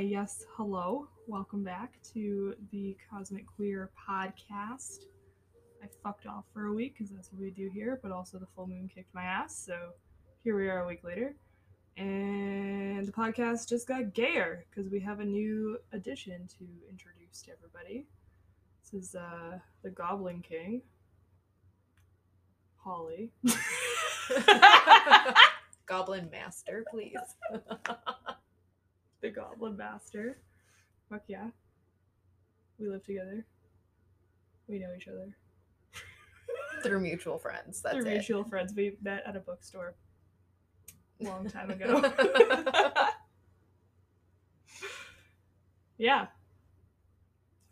yes, hello. Welcome back to the Cosmic Queer podcast. I fucked off for a week because that's what we do here, but also the full moon kicked my ass, so here we are a week later. And the podcast just got gayer because we have a new addition to introduce to everybody. This is uh, the Goblin King, Holly. Goblin Master, please. the Goblin Master. Fuck yeah. We live together. We know each other. Through mutual friends. That's Through it. mutual friends. We met at a bookstore a long time ago. yeah.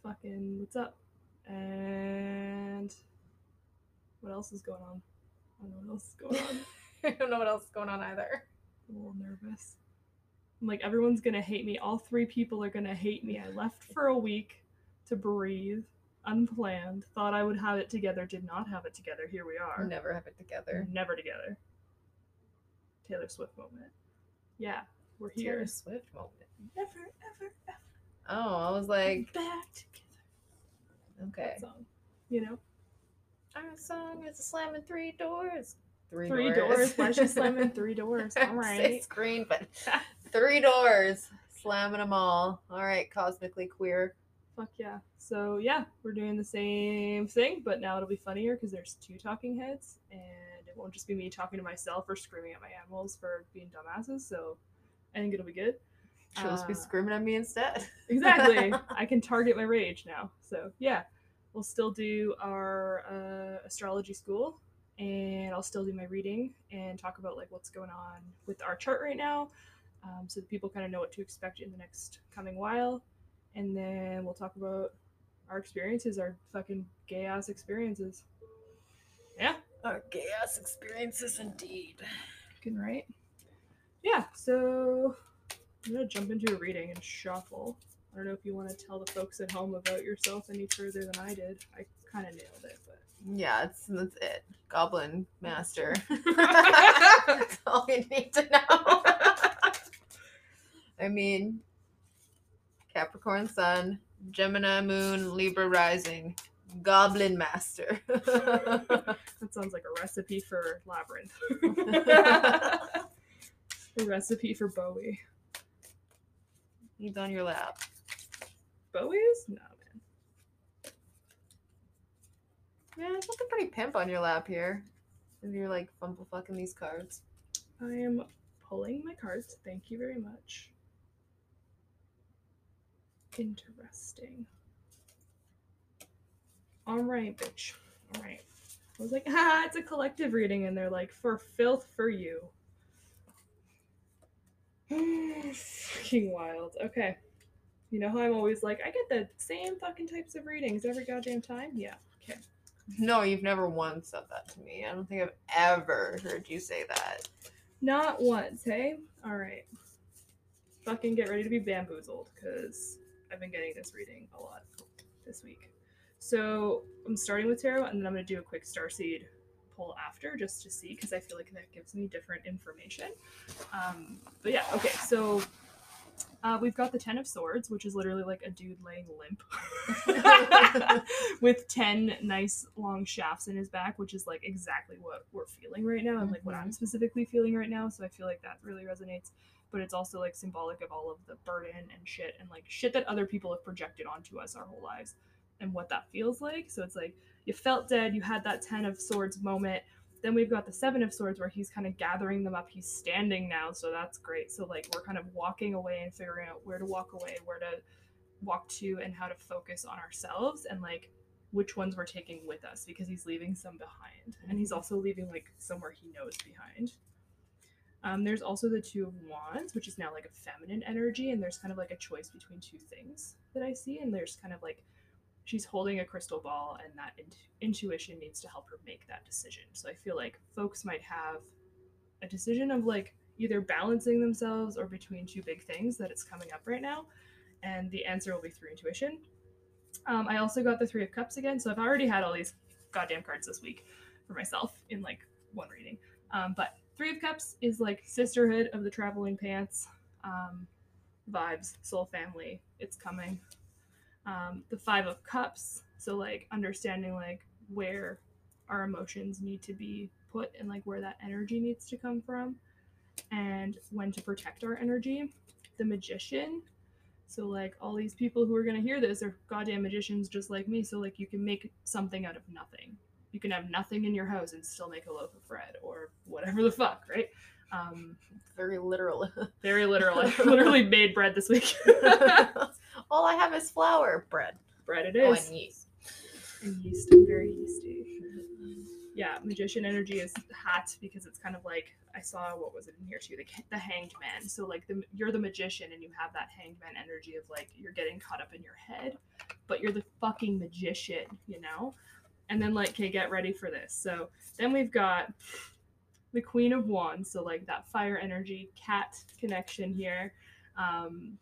Fucking what's up? And what else is going on? I don't know what else is going on. I don't know what else is going on either. I'm a little nervous. I'm like, everyone's gonna hate me. All three people are gonna hate me. I left for a week to breathe, unplanned. Thought I would have it together, did not have it together. Here we are. Never have it together. Never together. Taylor Swift moment. Yeah, we're here. Taylor Swift moment. Never, ever, ever Oh, I was like, back together. okay. That song. You know? Our song is slamming three doors. Three, Three doors. Why is she slamming three doors? All Say right. screen, but three doors. Slamming them all. All right, cosmically queer. Fuck yeah. So yeah, we're doing the same thing, but now it'll be funnier because there's two talking heads, and it won't just be me talking to myself or screaming at my animals for being dumbasses. So I think it'll be good. She'll just be Uh, screaming at me instead. Exactly. I can target my rage now. So yeah, we'll still do our uh, astrology school, and I'll still do my reading and talk about like what's going on with our chart right now, um, so that people kind of know what to expect in the next coming while, and then we'll talk about our experiences, our fucking gay ass experiences. Yeah, Our gay ass experiences indeed. fucking right. Yeah, so I'm gonna jump into a reading and shuffle. I don't know if you want to tell the folks at home about yourself any further than I did. I kind of nailed it, but Yeah, it's that's it. Goblin Master. that's all you need to know. I mean, Capricorn Sun, Gemini Moon, Libra Rising, Goblin Master. that sounds like a recipe for labyrinth. a recipe for Bowie. He's on your lap. Bowie's? No, man. Yeah, it's looking pretty pimp on your lap here. And you're like fumble fucking these cards. I am pulling my cards. Thank you very much. Interesting. All right, bitch. All right. I was like, ah, it's a collective reading, and they're like, for filth for you. fucking wild. Okay. You know how I'm always like, I get the same fucking types of readings every goddamn time? Yeah. Okay. No, you've never once said that to me. I don't think I've ever heard you say that. Not once, hey? Alright. Fucking get ready to be bamboozled, because I've been getting this reading a lot this week. So I'm starting with tarot, and then I'm going to do a quick starseed pull after, just to see, because I feel like that gives me different information. Um, but yeah, okay, so uh, we've got the Ten of Swords, which is literally like a dude laying limp with 10 nice long shafts in his back, which is like exactly what we're feeling right now and like what I'm specifically feeling right now. So I feel like that really resonates. But it's also like symbolic of all of the burden and shit and like shit that other people have projected onto us our whole lives and what that feels like. So it's like you felt dead, you had that 10 of swords moment. Then we've got the seven of swords where he's kind of gathering them up. He's standing now, so that's great. So like we're kind of walking away and figuring out where to walk away, where to walk to and how to focus on ourselves and like which ones we're taking with us because he's leaving some behind and he's also leaving like somewhere he knows behind um, there's also the two of wands which is now like a feminine energy and there's kind of like a choice between two things that i see and there's kind of like she's holding a crystal ball and that int- intuition needs to help her make that decision so i feel like folks might have a decision of like either balancing themselves or between two big things that it's coming up right now and the answer will be through intuition. Um, I also got the Three of Cups again, so I've already had all these goddamn cards this week for myself in like one reading. Um, but Three of Cups is like sisterhood of the traveling pants. Um, vibes, soul family, it's coming. Um, the Five of Cups, so like understanding like where our emotions need to be put and like where that energy needs to come from and when to protect our energy. The Magician, so like all these people who are gonna hear this are goddamn magicians just like me. So like you can make something out of nothing. You can have nothing in your house and still make a loaf of bread or whatever the fuck, right? Um, Very literal. very literal. I literally made bread this week. All I have is flour bread. bread it Oh, is. and yeast. and yeast. I'm very yeasty. Yeah, magician energy is hot because it's kind of like I saw what was it in here too the the hanged man. So like the you're the magician and you have that hanged man energy of like you're getting caught up in your head, but you're the fucking magician, you know. And then like okay, get ready for this. So then we've got the Queen of Wands, so like that fire energy cat connection here, um,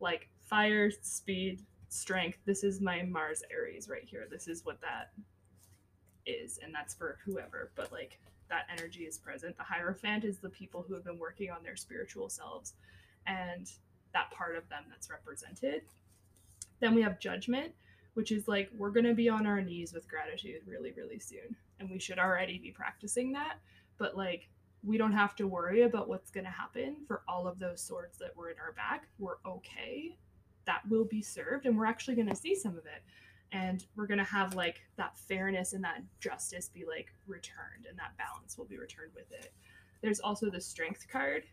like fire, speed, strength. This is my Mars Aries right here. This is what that is, and that's for whoever. But like that energy is present. The Hierophant is the people who have been working on their spiritual selves, and that part of them that's represented. Then we have Judgment, which is like we're gonna be on our knees with gratitude really, really soon, and we should already be practicing that. But like we don't have to worry about what's going to happen for all of those swords that were in our back. We're okay. That will be served, and we're actually going to see some of it. And we're going to have like that fairness and that justice be like returned, and that balance will be returned with it. There's also the strength card,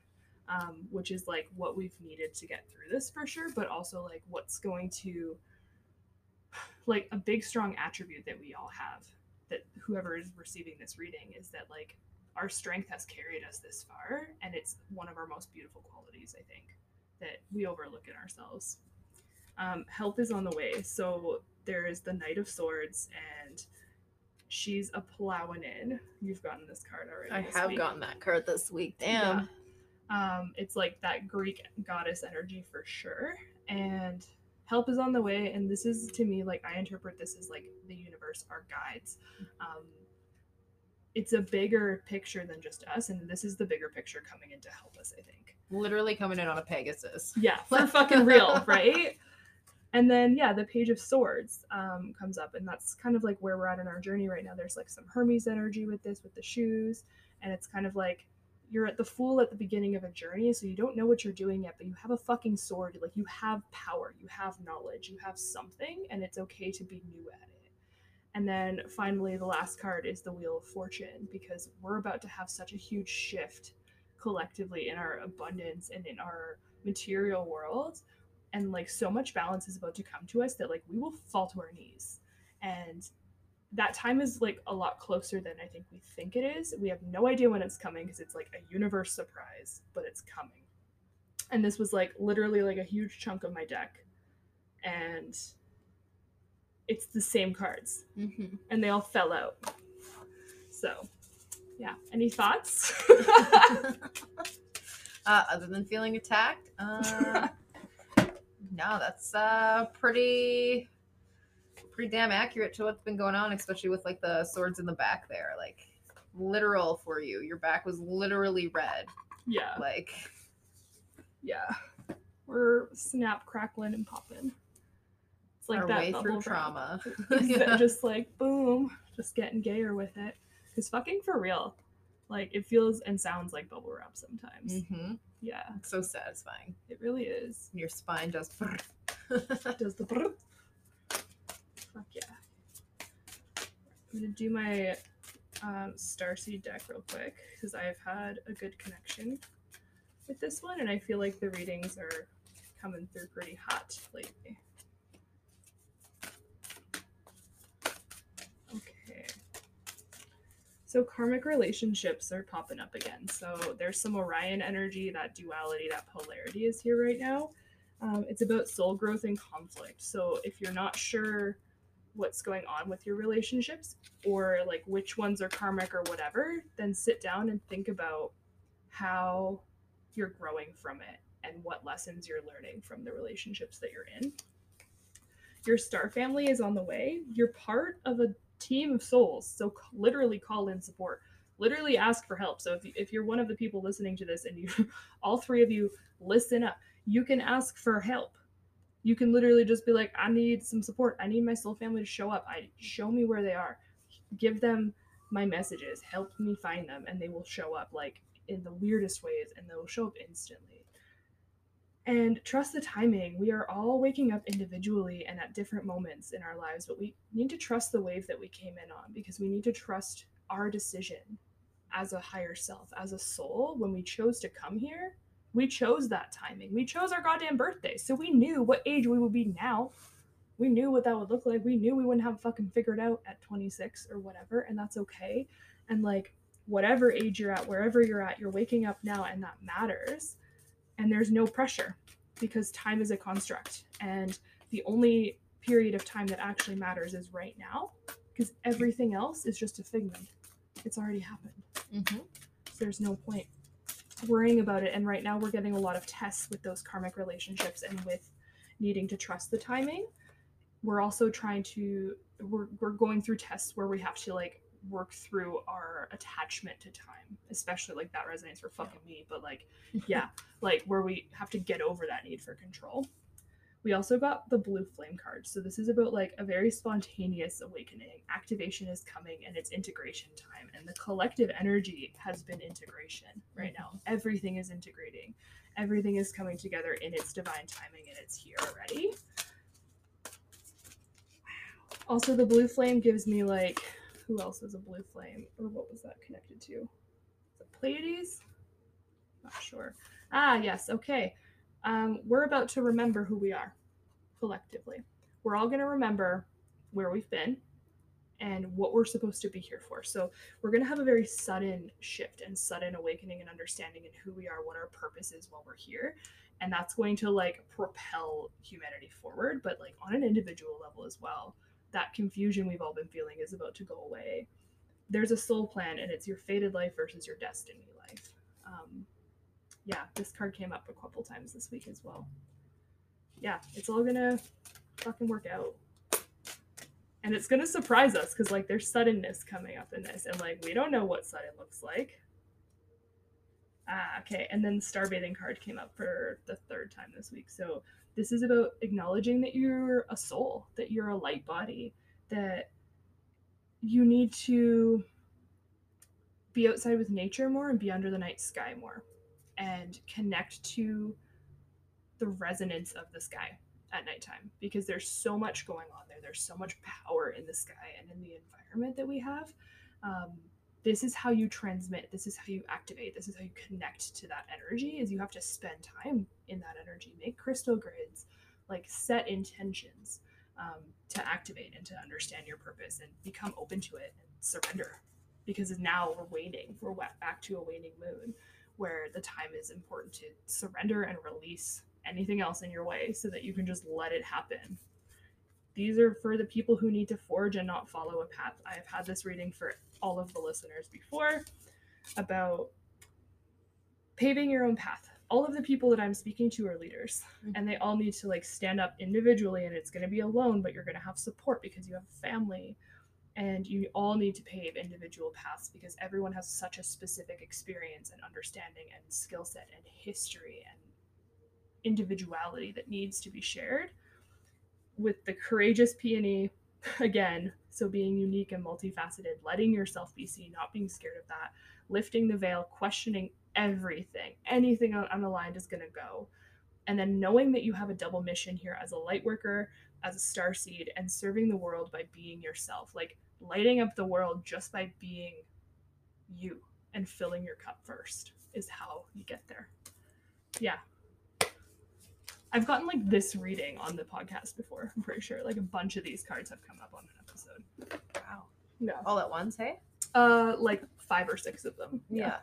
um, which is like what we've needed to get through this for sure, but also like what's going to, like, a big strong attribute that we all have that whoever is receiving this reading is that like our strength has carried us this far and it's one of our most beautiful qualities i think that we overlook in ourselves um, health is on the way so there is the knight of swords and she's a plowing in you've gotten this card already I have week. gotten that card this week. Damn. um, it's like that greek goddess energy for sure and help is on the way and this is to me like i interpret this as like the universe our guides um, it's a bigger picture than just us and this is the bigger picture coming in to help us i think Literally coming in on a Pegasus. yeah for fucking real right and then yeah the page of swords um, comes up and that's kind of like where we're at in our journey right now. There's like some hermes energy with this with the shoes and it's kind of like you're at the fool at the beginning of a journey so you don't know what you're doing yet but you have a fucking sword like you have power you have knowledge you have something and it's okay to be new at it. And then finally the last card is the wheel of fortune because we're about to have such a huge shift collectively in our abundance and in our material world and like so much balance is about to come to us that like we will fall to our knees. And that time is like a lot closer than i think we think it is. We have no idea when it's coming because it's like a universe surprise but it's coming. And this was like literally like a huge chunk of my deck. And it's the same cards. Mm-hmm. and they all fell out. So yeah. Any thoughts? Uh, other than feeling attacked, uh, no, that's uh, pretty, pretty damn accurate to what's been going on, especially with like the swords in the back there. Like, literal for you. Your back was literally red. yeah Like, yeah we're snap crackling and popping it's like our that way bubble through trauma. Exa- just like boom, just getting gayer with it. Cause fucking for real, like it feels and sounds like bubble wrap sometimes. hmm Yeah, It's so satisfying. it really is. Your spine just. Does the brrr. fuck yeah. I'm gonna do my um, Starseed deck real quick because I've had a good connection with this one, and I feel like the readings are coming through pretty hot lately. Okay. So karmic relationships are popping up again. So there's some Orion energy, that duality, that polarity is here right now. Um, it's about soul growth and conflict. So if you're not sure what's going on with your relationships or like which ones are karmic or whatever, then sit down and think about how you're growing from it and what lessons you're learning from the relationships that you're in. Your star family is on the way. You're part of a team of souls. So literally call in support. literally ask for help. So if, if you're one of the people listening to this and you, all three of you, listen up, you can ask for help. You can literally just be like, I need some support. I need my soul family to show up. I show me where they are. Give them my messages. Help me find them, and they will show up like in the weirdest ways, and they will show up instantly. And trust the timing. We are all waking up individually and at different moments in our lives, but we need to trust the wave that we came in on because we need to trust our decision as a higher self, as a soul, when we chose to come here, we chose that timing. We chose our goddamn birthday. So we knew what age we would be now. We knew what that would look like. We knew we wouldn't have fucking figured out at 26 or whatever, and that's okay. And like whatever age you're at, wherever you're at, you're waking up now and that matters. And there's no pressure because time is a construct. And the only period of time that actually matters is right now because everything else is just a figment. It's already happened. Mm-hmm. So there's no point worrying about it. And right now we're getting a lot of tests with those karmic relationships and with needing to trust the timing. We're also trying to we're we're going through tests where we have to like work through our attachment to time, especially like that resonates for fucking me, but like yeah, like where we have to get over that need for control. We also got the blue flame card. So this is about like a very spontaneous awakening. Activation is coming and it's integration time. And the collective energy has been integration right now. Mm-hmm. Everything is integrating. Everything is coming together in its divine timing and it's here already. Also, the blue flame gives me like who else is a blue flame? Or what was that connected to? It Pleiades? Not sure. Ah, yes, okay um, we're about to remember who we are collectively. We're all going to remember where we've been and what we're supposed to be here for. So, we're going to have a very sudden shift and sudden awakening and understanding in who we are, what our purpose is while we're here. And that's going to like propel humanity forward, but like on an individual level as well. That confusion we've all been feeling is about to go away. There's a soul plan, and it's your fated life versus your destiny life. Um, yeah, this card came up a couple times this week as well. Yeah, it's all gonna fucking work out. And it's gonna surprise us because like there's suddenness coming up in this, and like we don't know what sudden looks like. Ah, okay. And then the starbathing card came up for the third time this week. So this is about acknowledging that you're a soul, that you're a light body, that you need to be outside with nature more and be under the night sky more and connect to the resonance of the sky at nighttime because there's so much going on there. There's so much power in the sky and in the environment that we have. Um, this is how you transmit. This is how you activate. This is how you connect to that energy. Is you have to spend time in that energy, make crystal grids, like set intentions um, to activate and to understand your purpose and become open to it and surrender. Because now we're waiting. We're back to a waning moon where the time is important to surrender and release anything else in your way so that you can just let it happen. These are for the people who need to forge and not follow a path. I have had this reading for all of the listeners before about paving your own path. All of the people that I'm speaking to are leaders, mm-hmm. and they all need to like stand up individually, and it's going to be alone, but you're going to have support because you have a family and you all need to pave individual paths because everyone has such a specific experience and understanding and skill set and history and individuality that needs to be shared with the courageous peony again so being unique and multifaceted letting yourself be seen not being scared of that lifting the veil questioning everything anything unaligned is going to go and then knowing that you have a double mission here as a light worker as a star seed and serving the world by being yourself like lighting up the world just by being you and filling your cup first is how you get there. Yeah. I've gotten like this reading on the podcast before. I'm pretty sure like a bunch of these cards have come up on an episode. Wow. Yeah. All at once, hey? Uh like five or six of them. Yeah.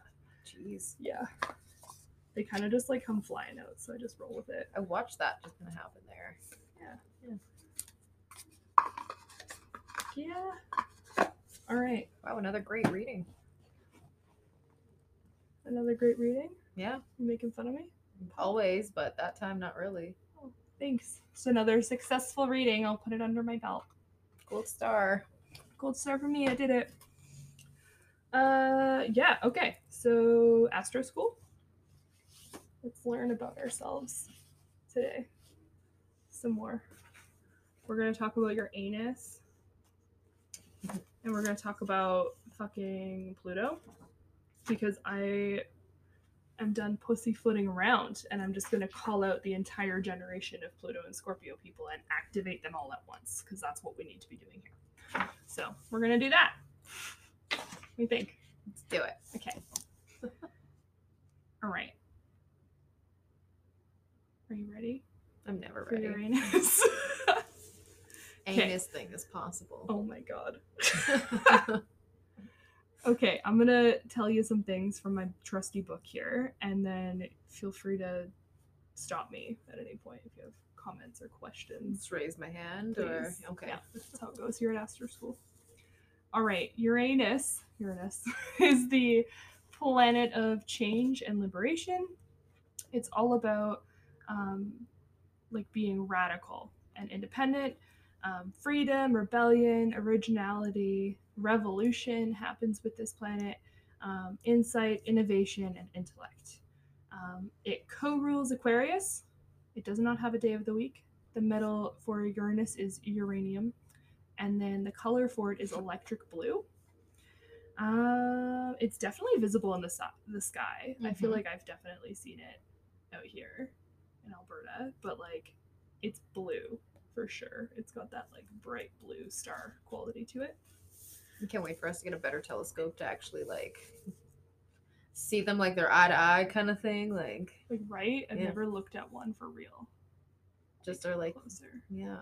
yeah. Jeez. Yeah. They kind of just like come flying out, so I just roll with it. I watched that just gonna happen there. Yeah. Yeah. Yeah. All right. Wow, another great reading. Another great reading? Yeah. You making fun of me? Always, but that time not really. Oh, thanks. It's another successful reading. I'll put it under my belt. Gold star. Gold star for me. I did it. Uh, yeah. Okay. So Astro School. Let's learn about ourselves today. Some more. We're gonna talk about your anus, and we're gonna talk about fucking Pluto, because I am done pussyfooting around, and I'm just gonna call out the entire generation of Pluto and Scorpio people and activate them all at once, because that's what we need to be doing here. So we're gonna do that. What do you think? Let's do it. Okay. All right. Are you ready I'm never for ready. your anus? okay. Thing is possible. oh my god. Okay, I'm gonna tell you some things from my trusty book here, and then feel free to stop me at any point if you have comments or questions. Just raise my hand or okay. Yeah, that's how it goes here at Astro School. All right, Uranus, Uranus is the planet of change and liberation. It's all about um, like being radical and independent, um, freedom, rebellion, originality, revolution happens with this planet, um, insight, innovation, and intellect. Um, it co rules Aquarius. It does not have a day of the week. The metal for Uranus is uranium, and then the color for it is electric blue. Uh, it's definitely visible in the, the sky. I feel Mhm. like I've definitely seen it out here in Alberta, but like it's blue for sure. It's got that like bright blue star quality to it. I can't wait for us to get a better telescope to actually like see them like they're eye to eye kind of thing. Like Like right? I've Yeah. never looked at one for real. just are like closer. yeah.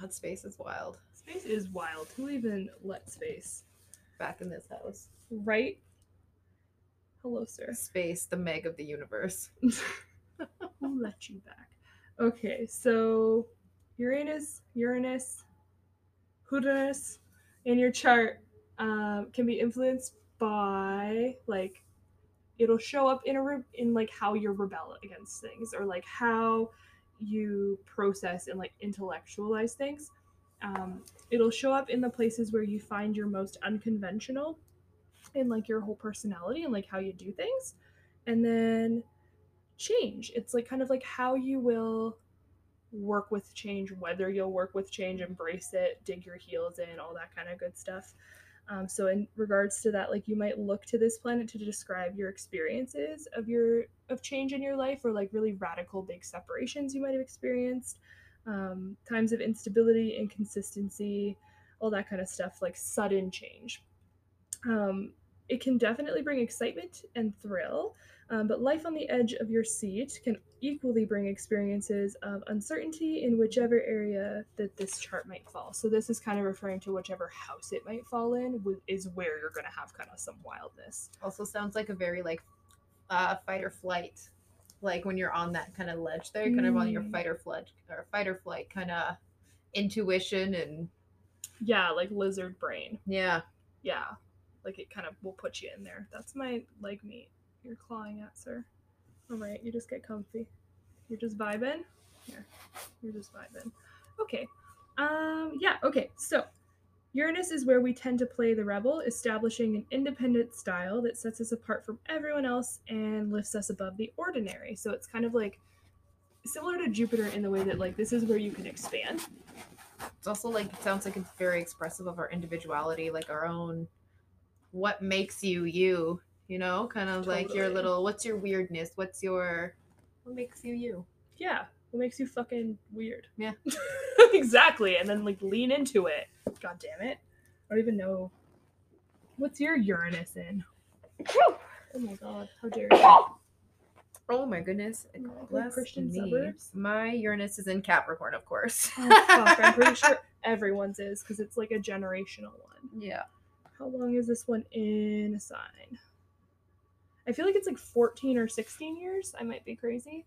God, space is wild. Space is wild. Who even let space? Back in this house. Right? Hello, sir. Space, the Meg of the universe. Who let you back? Okay, so Uranus, Uranus, Uranus in your chart um, can be influenced by like it'll show up in a re- in like how you rebel against things or like how you process and like intellectualize things. Um, it'll show up in the places where you find your most unconventional in like your whole personality and like how you do things, and then change. It's like kind of like how you will work with change, whether you'll work with change, embrace it, dig your heels in, all that kind of good stuff. Um, so in regards to that, like you might look to this planet to describe your experiences of your of change in your life, or like really radical big separations you might have experienced, um, times of instability, inconsistency, all that kind of stuff, like sudden change. Um, it can definitely bring excitement and thrill, um, but life on the edge of your seat can equally bring experiences of uncertainty in whichever area that this chart might fall. So this is kind of referring to whichever house it might fall in is where you're going to have kind of some wildness. Also sounds like a very like uh fight or flight. Like when you're on that kind of ledge there, kind of on your Mm. fight or flight or fight or flight kind of intuition and Yeah, like lizard brain. yeah. Yeah, like it kind of will put you in there. That's my leg meat you're clawing at, sir. All right, you just get comfy. You're just vibing. Here, you're just vibing. Okay. Um. Yeah. Okay. So, Uranus is where we tend to play the rebel, establishing an independent style that sets us apart from everyone else and lifts us above the ordinary. So it's kind of like similar to Jupiter in the way that like this is where you can expand. It's also like it sounds like it's very expressive of our individuality, like our own what makes you you, you know, kind of like your little what's your weirdness, what's your what makes you you. Yeah, what makes you fucking weird? Yeah. exactly, and then like lean into it. God damn it! I don't even know. What's your Uranus in? Oh my god! How dare you? Oh my goodness. Bless Christian me. suburbs. My Uranus is in Capricorn, of course. Oh fuck! I'm pretty sure everyone's is because it's like a generational one. Yeah. How long is this one in a sign? I feel like it's like 14 or 16 years. I might be crazy.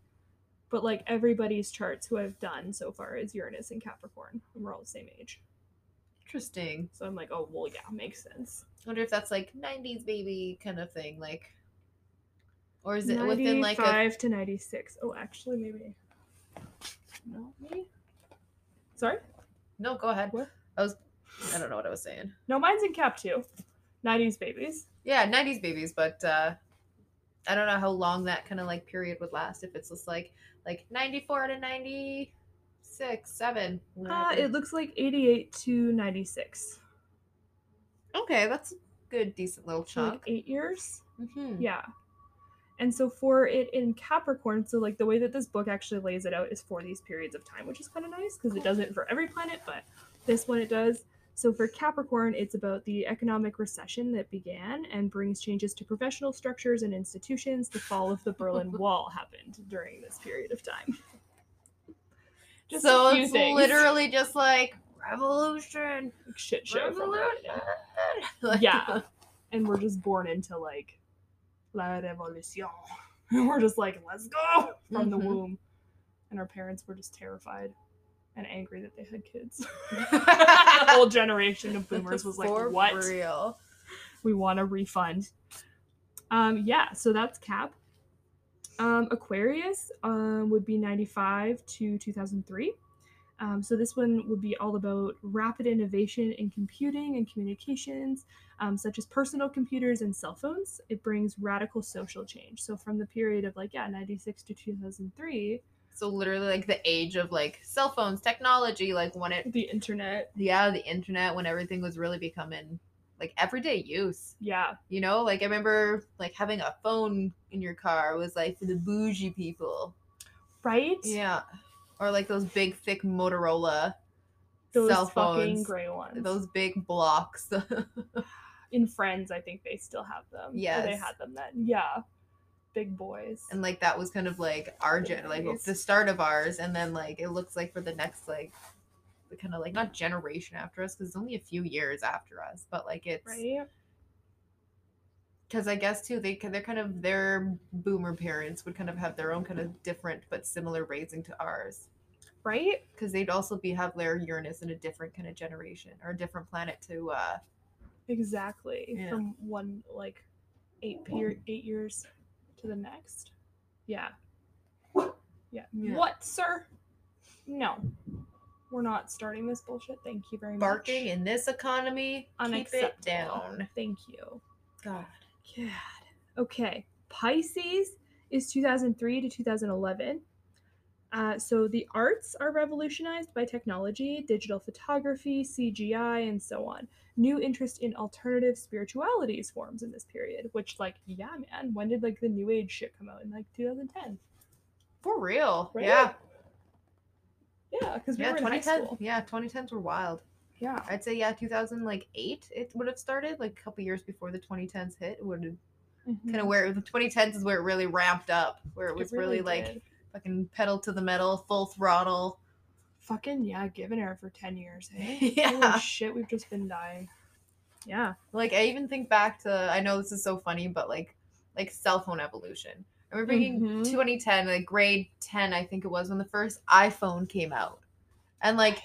But like everybody's charts who I've done so far is Uranus and Capricorn. And we're all the same age. Interesting. So I'm like, oh, well, yeah, makes sense. I wonder if that's like 90s baby kind of thing. Like, or is it within like a. 95 to 96. Oh, actually, maybe. No, me? Sorry? No, go ahead. What? I was I don't know what I was saying. No, mine's in cap too. 90s babies. Yeah, 90s babies, but uh I don't know how long that kind of like period would last if it's just like like 94 to 96, 7. Uh, it looks like 88 to 96. okay, that's a good decent little So like chunk. eight years. Mhm. Yeah. And so for it in Capricorn, so like the way that this book actually lays it out is for these periods of time, which is kind of nice because it doesn't for every planet, but this one it does. So for Capricorn, it's about the economic recession that began and brings changes to professional structures and institutions. The fall of the Berlin Wall happened during this period of time. Just so it's things. literally just like revolution. Shit show revolution. Like, Yeah. and we're just born into like la revolution. And we're just like, let's go from the Mhm. womb. And our parents were just terrified and angry that they had kids. the whole generation of boomers was like, For what? real? We want a refund. Um, yeah, so that's Cap. Um, Aquarius um, would be 95 to 2003. Um, so this one would be all about rapid innovation in computing and communications, um, such as personal computers and cell phones. It brings radical social change. So from the period of like yeah 96 to 2003, So literally like the age of like cell phones, technology, like when it the internet, yeah, the internet when everything was really becoming like everyday use. yeah, You know, like I remember like having a phone in your car was like for the bougie people. right? Yeah. Or like those big thick Motorola those cell fucking phones. gray ones. Those big blocks. in Friends, I think they still have them. Yeah. they had them then. Yeah, big boys. and like that was kind of like our gen like the start of ours and then like it looks like for the next like the kind of like not generation after us because it's only a few years after us but like it's right? because i guess too they they're kind of their boomer parents would kind of have their own kind of different but similar raising to ours Right? because they'd also be have their uranus in a different kind of generation or a different planet to uh Exactly. Yeah. From one like eight per- eight years to the next. Yeah. yeah. Yeah. What, sir? No. We're not starting this bullshit. Thank you very barking much. Barking in this economy keep it down Thank you. god God. Okay. Pisces is 2003 to 2011. Uh, so the arts are revolutionized by technology, digital photography, CGI, and so on. New interest in alternative spiritualities forms in this period, which, like, yeah, man, when did like the new age shit come out in like 2010? for real Right? yeah Yeah, because we yeah were in high 2010 school. yeah 2010s were wild Yeah, I'd say yeah, 2000 like eight. It would have started like a couple years before the 2010s hit. It would have Mhm. kind of where the 2010s is where it really ramped up, where it It was really, like. Fucking pedal to the metal, full throttle. fucking yeah, given her for 10 years. Hey, Yeah. Holy shit, we've just been dying. Yeah. Like I even think back to I know this is so funny, but like like cell phone evolution. I remember thinking Mhm. 2010, like grade 10, I think it was when the first iPhone came out, and like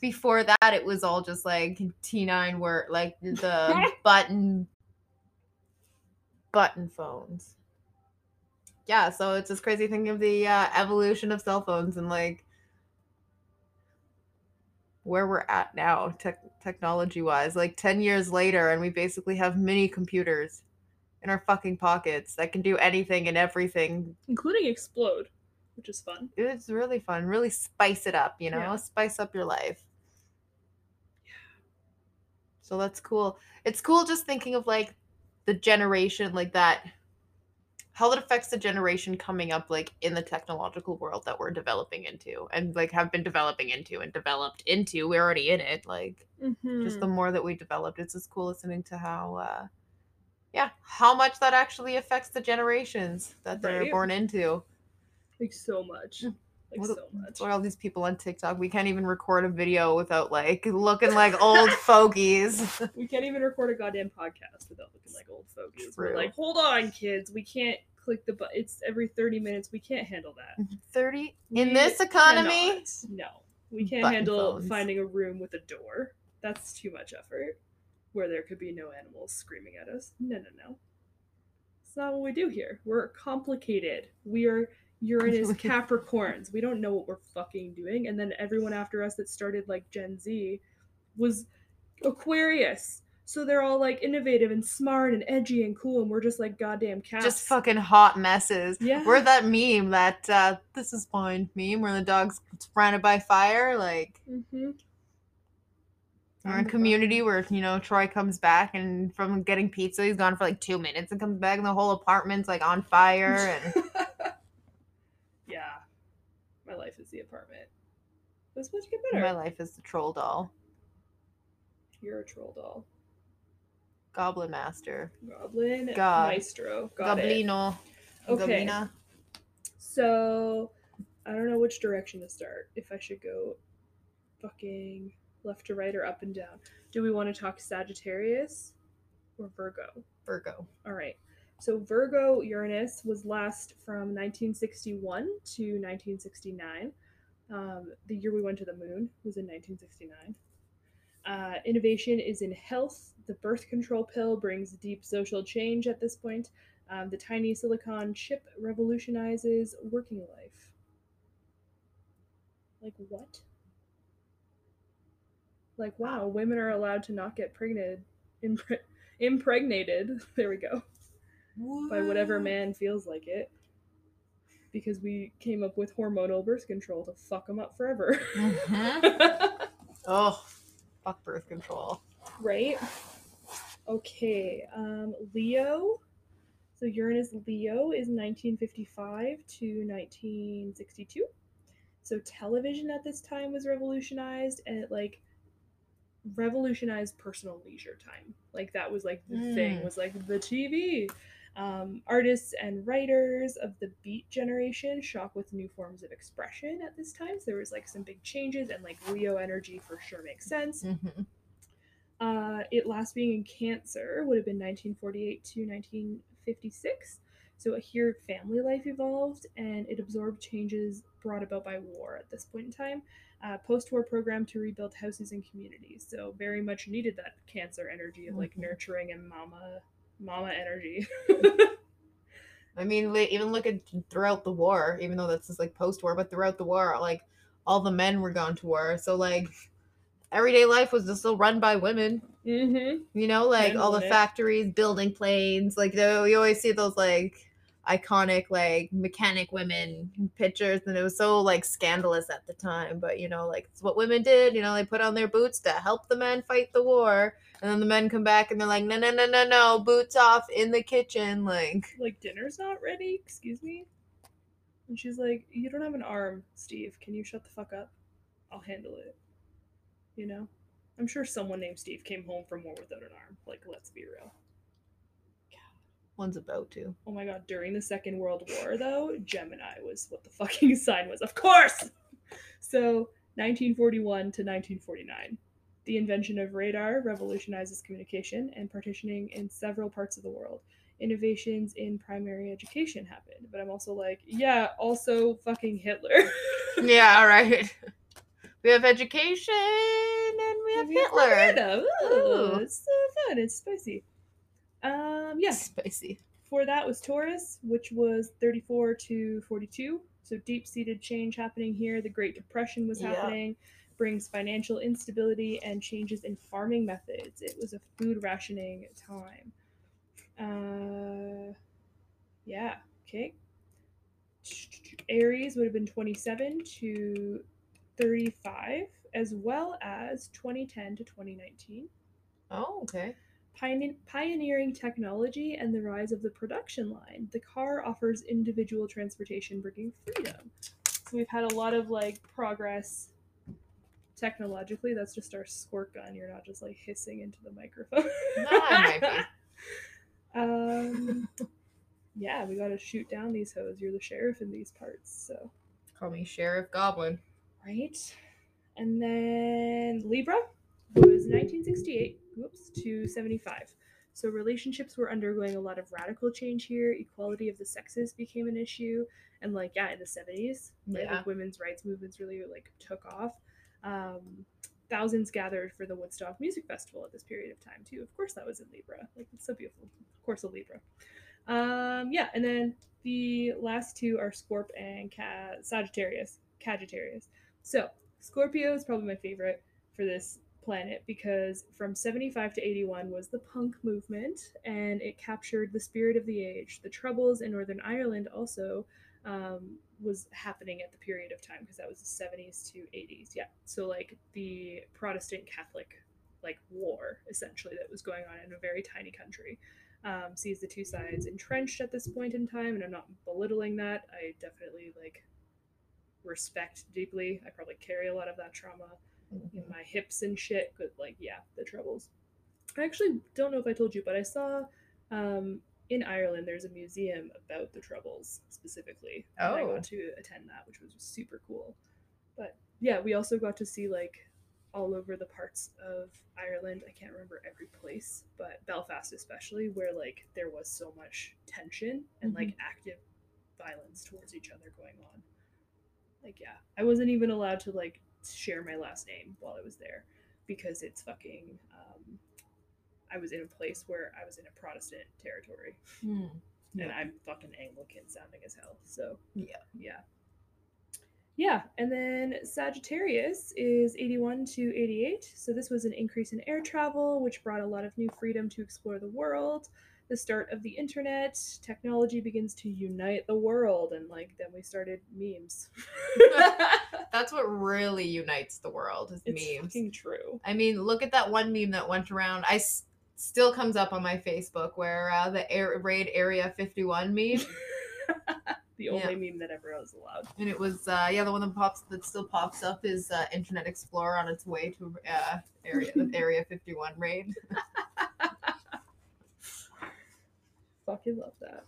before that it was all just like T9 were like the button button phones. Yeah, so it's just crazy thinking of the uh, evolution of cell phones and like where we're at now tech technology wise like 10 years later and we basically have mini computers in our fucking pockets that can do anything and everything including explode, which is fun. it's really fun really spice it up you know Yeah. spice up your life Yeah. so that's cool it's cool just thinking of like the generation like that how it affects the generation coming up like in the technological world that we're developing into and like have been developing into and developed into we're already in it like just the Hmm. more that we developed it's just cool listening to how uh yeah how much that actually affects the generations that they're Right. born into like so much, like What so much. That's why all these people on TikTok, we can't even record a video without like looking like old fogies. We can't even record a goddamn podcast without looking like old fogies. We're like, hold on, kids, we can't click the button. It's every thirty minutes. We can't handle that. Mm-hmm. 30 in We this economy? cannot. No, we can't Button handle phones. finding a room with a door. That's too much effort. Where there could be no animals screaming at us. No, no, no. It's not what we do here. We're complicated. We are Uranus Capricorns. We don't know what we're fucking doing. And then everyone after us that started like Gen Z was Aquarius. So they're all like innovative and smart and edgy and cool, and we're just like goddamn cats. Just fucking hot messes. Yeah. We're that meme that uh this is fine meme where the dog's surrounded by fire. Like hmm we're in community where, you know, Troy comes back and from getting pizza, he's gone for like two minutes and comes back and the whole apartment's like on fire and life is the apartment. It's supposed to get better. my life is the troll doll. You're a troll doll. Goblin Master. Goblin God. Maestro. Got it. Goblino. Okay. Goblina. So I don't know which direction to start. If I should go fucking left to right or up and down. Do we want to talk Sagittarius or Virgo? Virgo. All right. So Virgo Uranus was last from 1961 to 1969. Um, the year we went to the moon was in 1969. Uh, innovation is in health. The birth control pill brings deep social change at this point. Um, the tiny silicon chip revolutionizes working life. Like what? Like wow, women are allowed to not get pregnant, impre- impregnated. There we go by whatever man feels like it. Because we came up with hormonal birth control to fuck them up forever. Mhm. Oh, fuck birth control. right? Okay, um, Leo. So Uranus Leo is 1955 to 1962. So television at this time was revolutionized and it like revolutionized personal leisure time. Like that was like the thing Mm. was like the TV. Um, artists and writers of the Beat generation shock with new forms of expression at this time. So there was like some big changes and like Leo energy for sure makes sense. Mhm. Uh, it last being in Cancer would have been 1948 to 1956. So here, family life evolved and it absorbed changes brought about by war at this point in time. Uh, post-war program to rebuild houses and communities. So very much needed that Cancer energy of like Mhm. nurturing and mama, mama energy. I mean, even look at throughout the war, even though that's is like post war, but throughout the war, like all the men were gone to war. So, like, everyday life was just still run by women, mm-hmm. you know, like all the it. factories, building planes. Like, you always see those like iconic, like mechanic women pictures, and it was so like scandalous at the time. But, you know, like it's what women did, you know, they put on their boots to help the men fight the war. And then the men come back and they're like, no, no, no, no, no, boots off in the kitchen. Like, Like dinner's not ready. Excuse me. And she's like, "You don't have an arm, Steve. Can you shut the fuck up? I'll handle it." You know. I'm sure someone named Steve came home from war without an arm. Like, let's be real. One's about to. Oh my god, during the Second World War, though, Gemini was what the fucking sign was. Of course! So, 1941 to 1949. The invention of radar revolutionizes communication and partitioning in several parts of the world. Innovations in primary education happened. But I'm also like, yeah, also fucking Hitler. Yeah, all right. We have education and we have Hitler. Propaganda. Ooh, Ooh. it's so fun. It's spicy. Um, yeah. Spicy. Before that was Taurus, which was 34 to 42. So deep seated change happening here. The Great Depression was Yeah. happening, brings financial instability and changes in farming methods. It was a food rationing time. Uh, yeah, okay. Aries would have been 27 to 35, as well as 2010 to 2019 Oh, okay. Pioneer- pioneering technology and the rise of the production line. The car offers individual transportation, bringing freedom. So we've had a lot of like progress technologically. That's just our squirt gun. You're not just like hissing into the microphone. That might um, yeah, we got to shoot down these hoes. You're the sheriff in these parts, so Call me Sheriff Goblin. right. And then Libra was 1968, whoops, to 75. So relationships were undergoing a lot of radical change here. Equality of the sexes became an issue, and like yeah, in the 70s, right, Yeah. like women's rights movements really like took off. Um, thousands gathered for the Woodstock Music Festival at this period of time too. Of course, that was in Libra. Like it's so beautiful. Of course, a Libra. Um, yeah, and then the last two are Scorp and Ca- Sagittarius. Sagittarius. So Scorpio is probably my favorite for this planet because from 75 to 81 was the punk movement and it captured the spirit of the age. The Troubles in Northern Ireland also um, was happening at the period of time because that was the 70s to 80s. Yeah. So, like the Protestant Catholic like war essentially that was going on in a very tiny country. Um, sees the two sides entrenched at this point in time, and I'm not belittling that. I definitely like respect deeply. I probably carry a lot of that trauma in my hips and shit. But like, yeah, the troubles. I actually don't know if I told you, but I saw um, in Ireland there's a museum about the troubles specifically. And I Oh. got to attend that, which was super cool. But yeah, we also got to see like all over the parts of Ireland. I can't remember every place, but Belfast especially, where like there was so much tension and like active violence towards each other going on. Like yeah, I wasn't even allowed to like share my last name while I was there because it's fucking. Um, I was in a place where I was in a Protestant territory, Hmm. and I'm fucking Anglican sounding as hell. So Yeah. yeah. Yeah, and then Sagittarius is 81 to 88. So this was an increase in air travel, which brought a lot of new freedom to explore the world. The start of the internet, technology begins to unite the world, and like then we started memes. That's what really unites the world is it's memes. fucking true. I mean, look at that one meme that went around. I s- still comes up on my Facebook where uh, the air raid Area 51 meme, The only meme that ever was allowed. and it was uh, yeah the one that pops that still pops up is uh, Internet Explorer on its way to uh, area Area 51 raid. Fucking love that.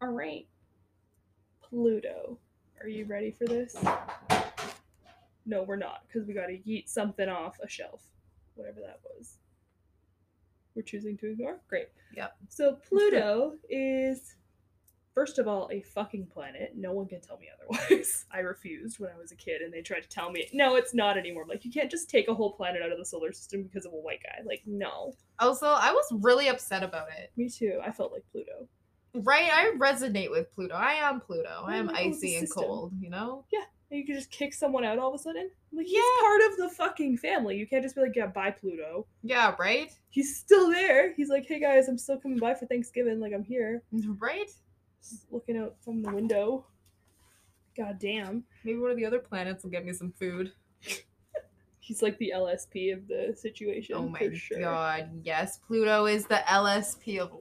All right. Pluto. Are you ready for this? No, we're not, because we gotta yeet something off a shelf. Whatever that was. We're choosing to ignore? Great. Yep. So Pluto is first of all a fucking planet. No one can tell me otherwise. I refused when I was a kid and they tried to tell me, no, it's not anymore. I'm like, you can't just take a whole planet out of the solar system because of a white guy. Like, no. Also, I was really upset about it. Me too. I felt like Pluto. Right, I resonate with Pluto. I am Pluto. I am a icy and cold. You know. Yeah. And you can just kick someone out all of a sudden. Like he's Yeah. part of the fucking family. You can't just be like, yeah, bye Pluto. Yeah. Right. He's still there. He's like, hey guys, I'm still coming by for Thanksgiving. Like I'm here, Right. Just looking out from the window. God damn. Maybe one of the other planets will get me some food. He's like the LSP of the situation. Oh my sure. god, yes. Pluto is the LSP of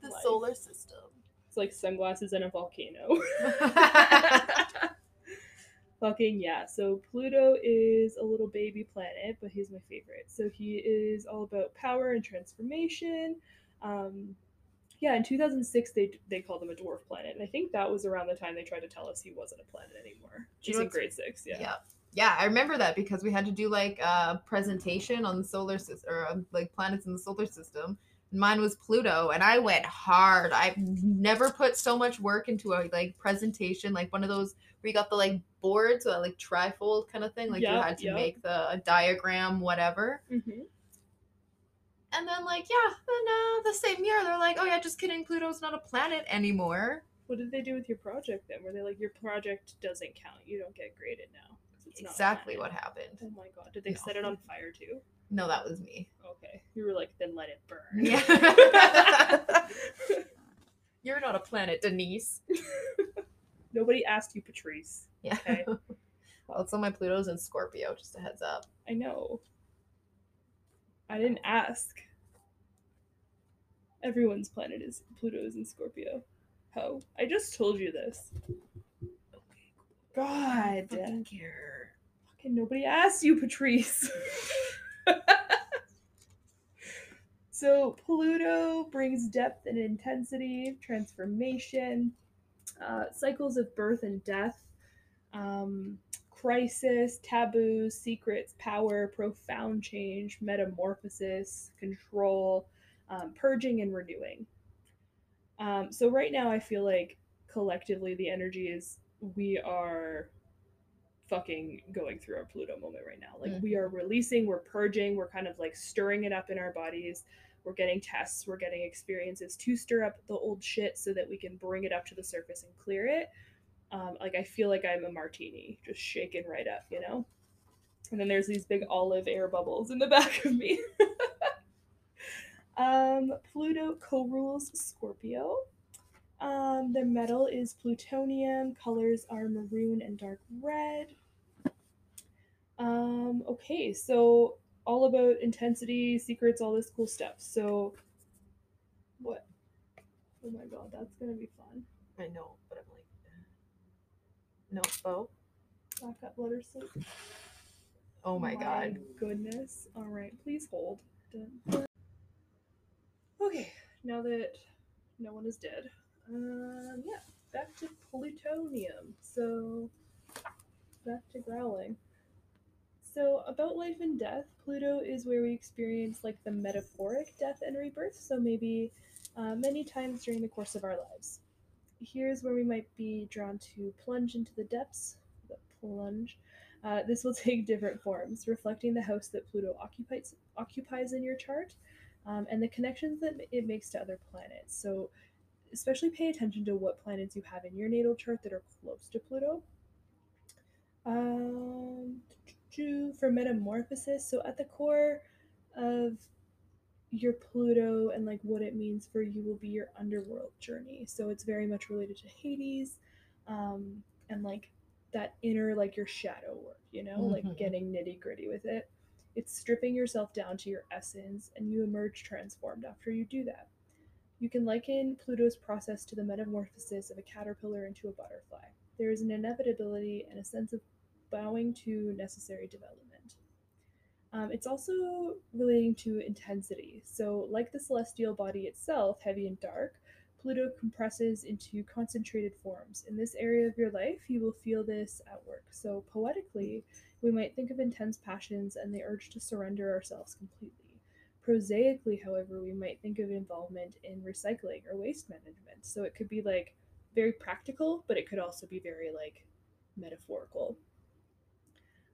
the Life. solar system. It's like sunglasses and a volcano. Fucking yeah. So Pluto is a little baby planet, but he's my favorite. So he is all about power and transformation. Um, yeah, in 2006 they they called him a dwarf planet, and I think that was around the time they tried to tell us he wasn't a planet anymore. He's in grade six. Yeah. yeah. Yeah, I remember that because we had to do like a presentation on the solar system or um, like planets in the solar system. Mine was Pluto, and I went hard. I've never put so much work into a like presentation, like one of those where you got the like boards, so like trifold kind of thing. Like you had to yeah. make the a diagram, whatever. hmm And then like yeah, then uh, the same year they're like, oh yeah, just kidding, Pluto's not a planet anymore. What did they do with your project then? Were they like, your project doesn't count. You don't get graded now? Exactly what happened. Oh my god! Did they No. set it on fire too? No, that was me. Okay, you were like, then let it burn. Yeah. You're not a planet, Denise. Nobody asked you, Patrice. Yeah. Okay. also, my Pluto's in Scorpio, just a heads up. I know. I didn't ask. Everyone's planet is Pluto's in Scorpio. How? I just told you this. God. Fucking care. Fucking nobody asked you, Patrice. so Pluto brings depth and intensity, transformation, uh, cycles of birth and death, um, crisis, taboos, secrets, power, profound change, metamorphosis, control, um, purging, and renewing. Um, so right now, I feel like collectively the energy is we are fucking going through our Pluto moment right now. Like we are releasing, we're purging, we're kind of like stirring it up in our bodies. We're getting tests, we're getting experiences to stir up the old shit so that we can bring it up to the surface and clear it. Um, like I feel like I'm a martini, just shaken right up, you know. And then there's these big olive air bubbles in the back of me. Um, Pluto co-rules Scorpio. Um, their metal is plutonium. Colors are maroon and dark red. Um, okay, so all about intensity, secrets, all this cool stuff. So, what? Oh my god, that's gonna be fun. I know, but I'm like, no, bow. Back up, let her sleep. Oh my, god. goodness. All right, please hold. Dun, dun. Okay, now that no one is dead, um, yeah, back to plutonium. So, back to growling. So, about life and death, Pluto is where we experience like the metaphoric death and rebirth. So, maybe uh, many times during the course of our lives. Here's where we might be drawn to plunge into the depths, the plunge. Uh, this will take different forms, reflecting the house that Pluto occupies occupies in your chart, um, and the connections that it makes to other planets. So, especially pay attention to what planets you have in your natal chart that are close to Pluto. Um, for metamorphosis, so at the core of your Pluto and like what it means for you will be your underworld journey. So it's very much related to Hades, um, and like that inner like your shadow work, you know, Mhm. like getting nitty gritty with it. It's stripping yourself down to your essence, and you emerge transformed after you do that. You can liken Pluto's process to the metamorphosis of a caterpillar into a butterfly. There is an inevitability and a sense of bowing to necessary development. Um, it's also relating to intensity. So, like the celestial body itself, heavy and dark, Pluto compresses into concentrated forms. In this area of your life, you will feel this at work. So, poetically, we might think of intense passions and the urge to surrender ourselves completely. Prosaically, however, we might think of involvement in recycling or waste management. So, it could be like very practical, but it could also be very like metaphorical.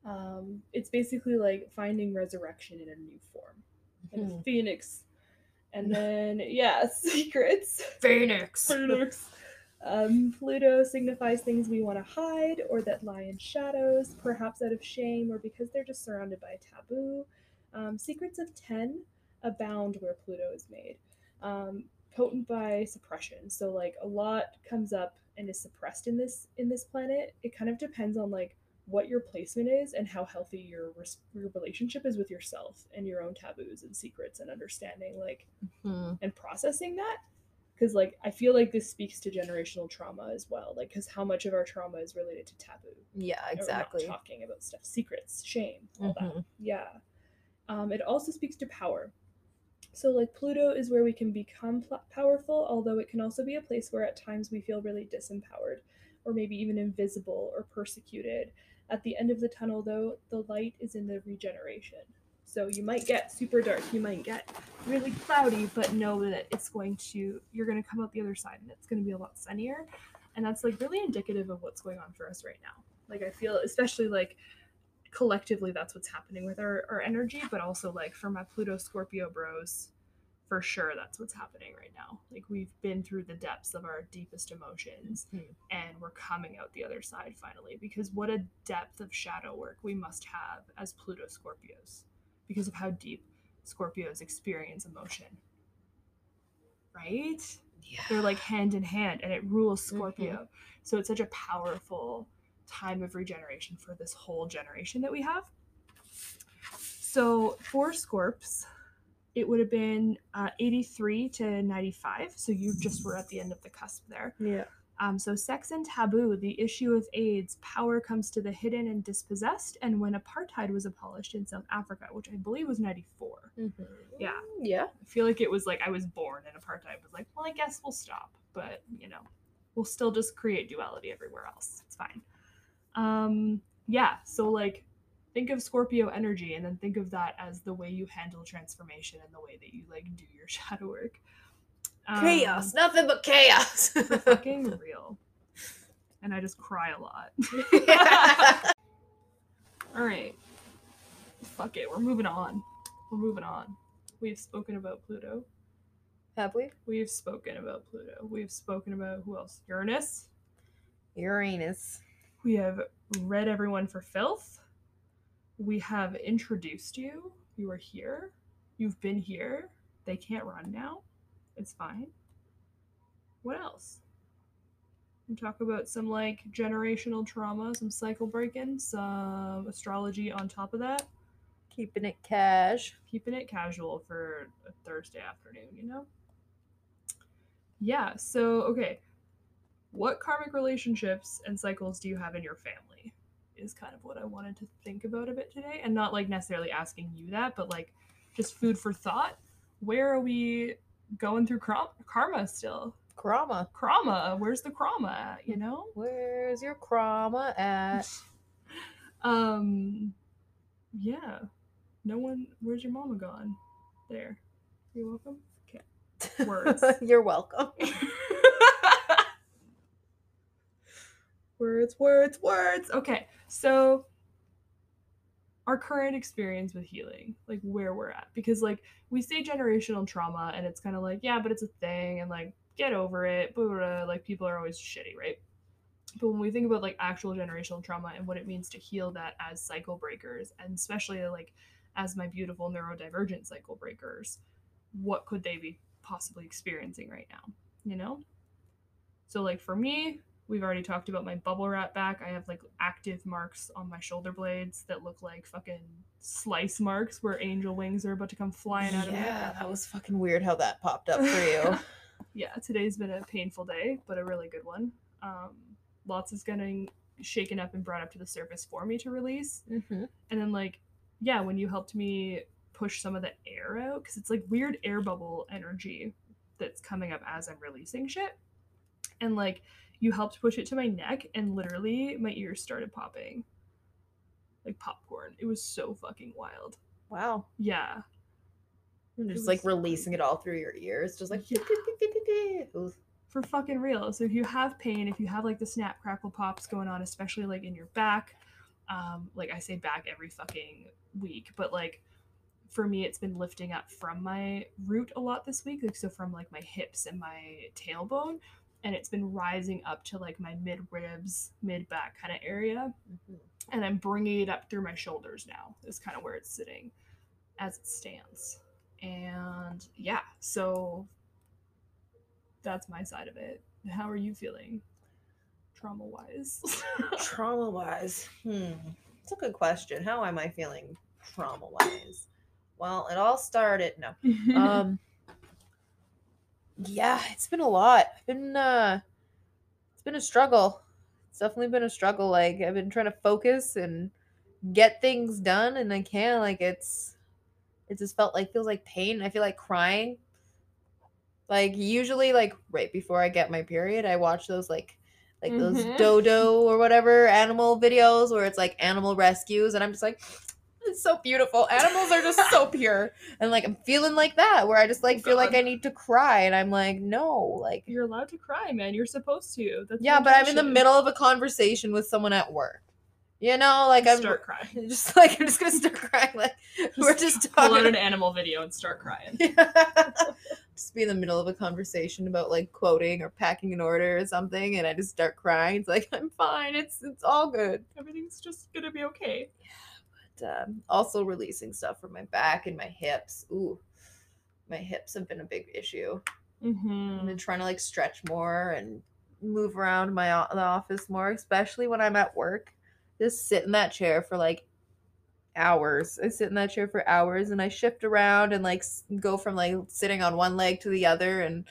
Um, it's basically like finding resurrection in a new form, like a Mhm. phoenix. And then, yeah, secrets. Phoenix. Phoenix. Um, Pluto signifies things we want to hide or that lie in shadows, perhaps out of shame or because they're just surrounded by taboo. Um, secrets of 10 abound where Pluto is made, um, potent by suppression. So like a lot comes up and is suppressed in this in this planet. It kind of depends on like what your placement is and how healthy your res- your relationship is with yourself and your own taboos and secrets and understanding like Hmm. and processing that because like i feel like this speaks to generational trauma as well like because how much of our trauma is related to taboo Yeah, exactly. talking about stuff secrets shame all that Mhm. yeah um, it also speaks to power so like pluto is where we can become pl- powerful although it can also be a place where at times we feel really disempowered or maybe even invisible or persecuted at the end of the tunnel though the light is in the regeneration. So you might get super dark you might get really cloudy but know that it's going to you're going to come out the other side and it's going to be a lot sunnier. And that's like really indicative of what's going on for us right now. Like i feel especially like collectively that's what's happening with our, our energy but also like for my pluto scorpio bros for sure that's what's happening right now like we've been through the depths of our deepest emotions Mhm. and we're coming out the other side finally because what a depth of shadow work we must have as pluto scorpios because of how deep scorpios experience emotion right Yeah. they're like hand in hand and it rules Scorpio. So it's such a powerful time of regeneration for this whole generation that we have. So for Scorps, it would have been uh, 83 to 95. So you just were at the end of the cusp there. Yeah. Um, so sex and taboo, the issue of AIDS, power comes to the hidden and dispossessed. And when apartheid was abolished in South Africa, which I believe was 94. Yeah. Yeah. I feel like it was like I was born and apartheid was like, well, I guess we'll stop, but you know, we'll still just create duality everywhere else. It's fine. Um, yeah, so like think of Scorpio energy and then think of that as the way you handle transformation and the way that you like do your shadow work. Um, Chaos. Nothing but chaos. fucking real. And I just cry a lot. All right. Fuck it. We're moving on. We're moving on. We've spoken about Pluto. Have we? We've spoken about Pluto. We've spoken about who else? Uranus. Uranus. We have read everyone for filth. We have introduced you. You are here. You've been here. They can't run now. It's fine. What else? We talk about some like generational trauma, some cycle breaking, some astrology on top of that. Keeping it cash. Keeping it casual for a Thursday afternoon, you know? Yeah, so okay. What karmic relationships and cycles do you have in your family? Is kind of what I wanted to think about a bit today. And not like necessarily asking you that, but like just food for thought. Where are we going through karma still? Krama. Krama, where's the krama at, you know? Where's your krama at? Um yeah. No one where's your mama gone? There. You're welcome. Okay. Words. You're welcome. words, words, words. Okay. So our current experience with healing, like where we're at. Because like we say generational trauma and it's kind of like, yeah, but it's a thing and like get over it. Blah, blah, blah. Like people are always shitty, right? But when we think about like actual generational trauma and what it means to heal that as cycle breakers, and especially like as my beautiful neurodivergent cycle breakers, what could they be possibly experiencing right now? You know? So like for me, we've already talked about my bubble wrap back. I have like active marks on my shoulder blades that look like fucking slice marks where angel wings are about to come flying out of me. yeah, that was fucking weird how that popped up for you. yeah, today's been a painful day, but a really good one. Um, lots is getting shaken up and brought up to the surface for me to release. mm-hmm. And then, like, yeah, when you helped me push some of the air out, because it's like weird air bubble energy that's coming up as I'm releasing shit. And like, you helped push it to my neck, and literally my ears started popping like popcorn. It was so fucking wild. Wow. Yeah. Just like releasing it all through your ears, just like Yeah. For fucking real. So if you have pain, if you have like the snap crackle pops going on, especially like in your back, um, like I say back every fucking week, but like for me, it's been lifting up from my root a lot this week, like so from like my hips and my tailbone, and it's been rising up to like my mid ribs, mid back kind of area, Mhm. and I'm bringing it up through my shoulders now. Is kind of where it's sitting, as it stands, and yeah, so that's my side of it. How are you feeling, trauma wise? Trauma wise, hmm, it's a good question. How am I feeling trauma wise? Well, it all started. No, um, yeah, it's been a lot. It's been uh, it's been a struggle. It's definitely been a struggle. Like I've been trying to focus and get things done, and I can't. Like it's, it just felt like feels like pain. I feel like crying. Like usually, like right before I get my period, I watch those like like those Mhm. dodo or whatever animal videos where it's like animal rescues, and I'm just like, it's so beautiful. Animals are just so pure, and like I'm feeling like that where I just like feel like I need to cry, and I'm like, no, like You're allowed to cry, man. You're supposed to. That's yeah, but I'm in the middle of a conversation with someone at work. You know, like I'm start crying. just like I'm just gonna start crying. Like we're just pull out talking. an animal video and start crying. just be in the middle of a conversation about like quoting or packing an order or something, and I just start crying. It's like I'm fine. It's it's all good. Everything's just gonna be okay. But, um, also releasing stuff from my back and my hips. Ooh, my hips have been a big issue. I've Mm-hmm. been trying to like stretch more and move around my the office more, especially when I'm at work. Just sit in that chair for like hours. I sit in that chair for hours and I shift around and like go from like sitting on one leg to the other. And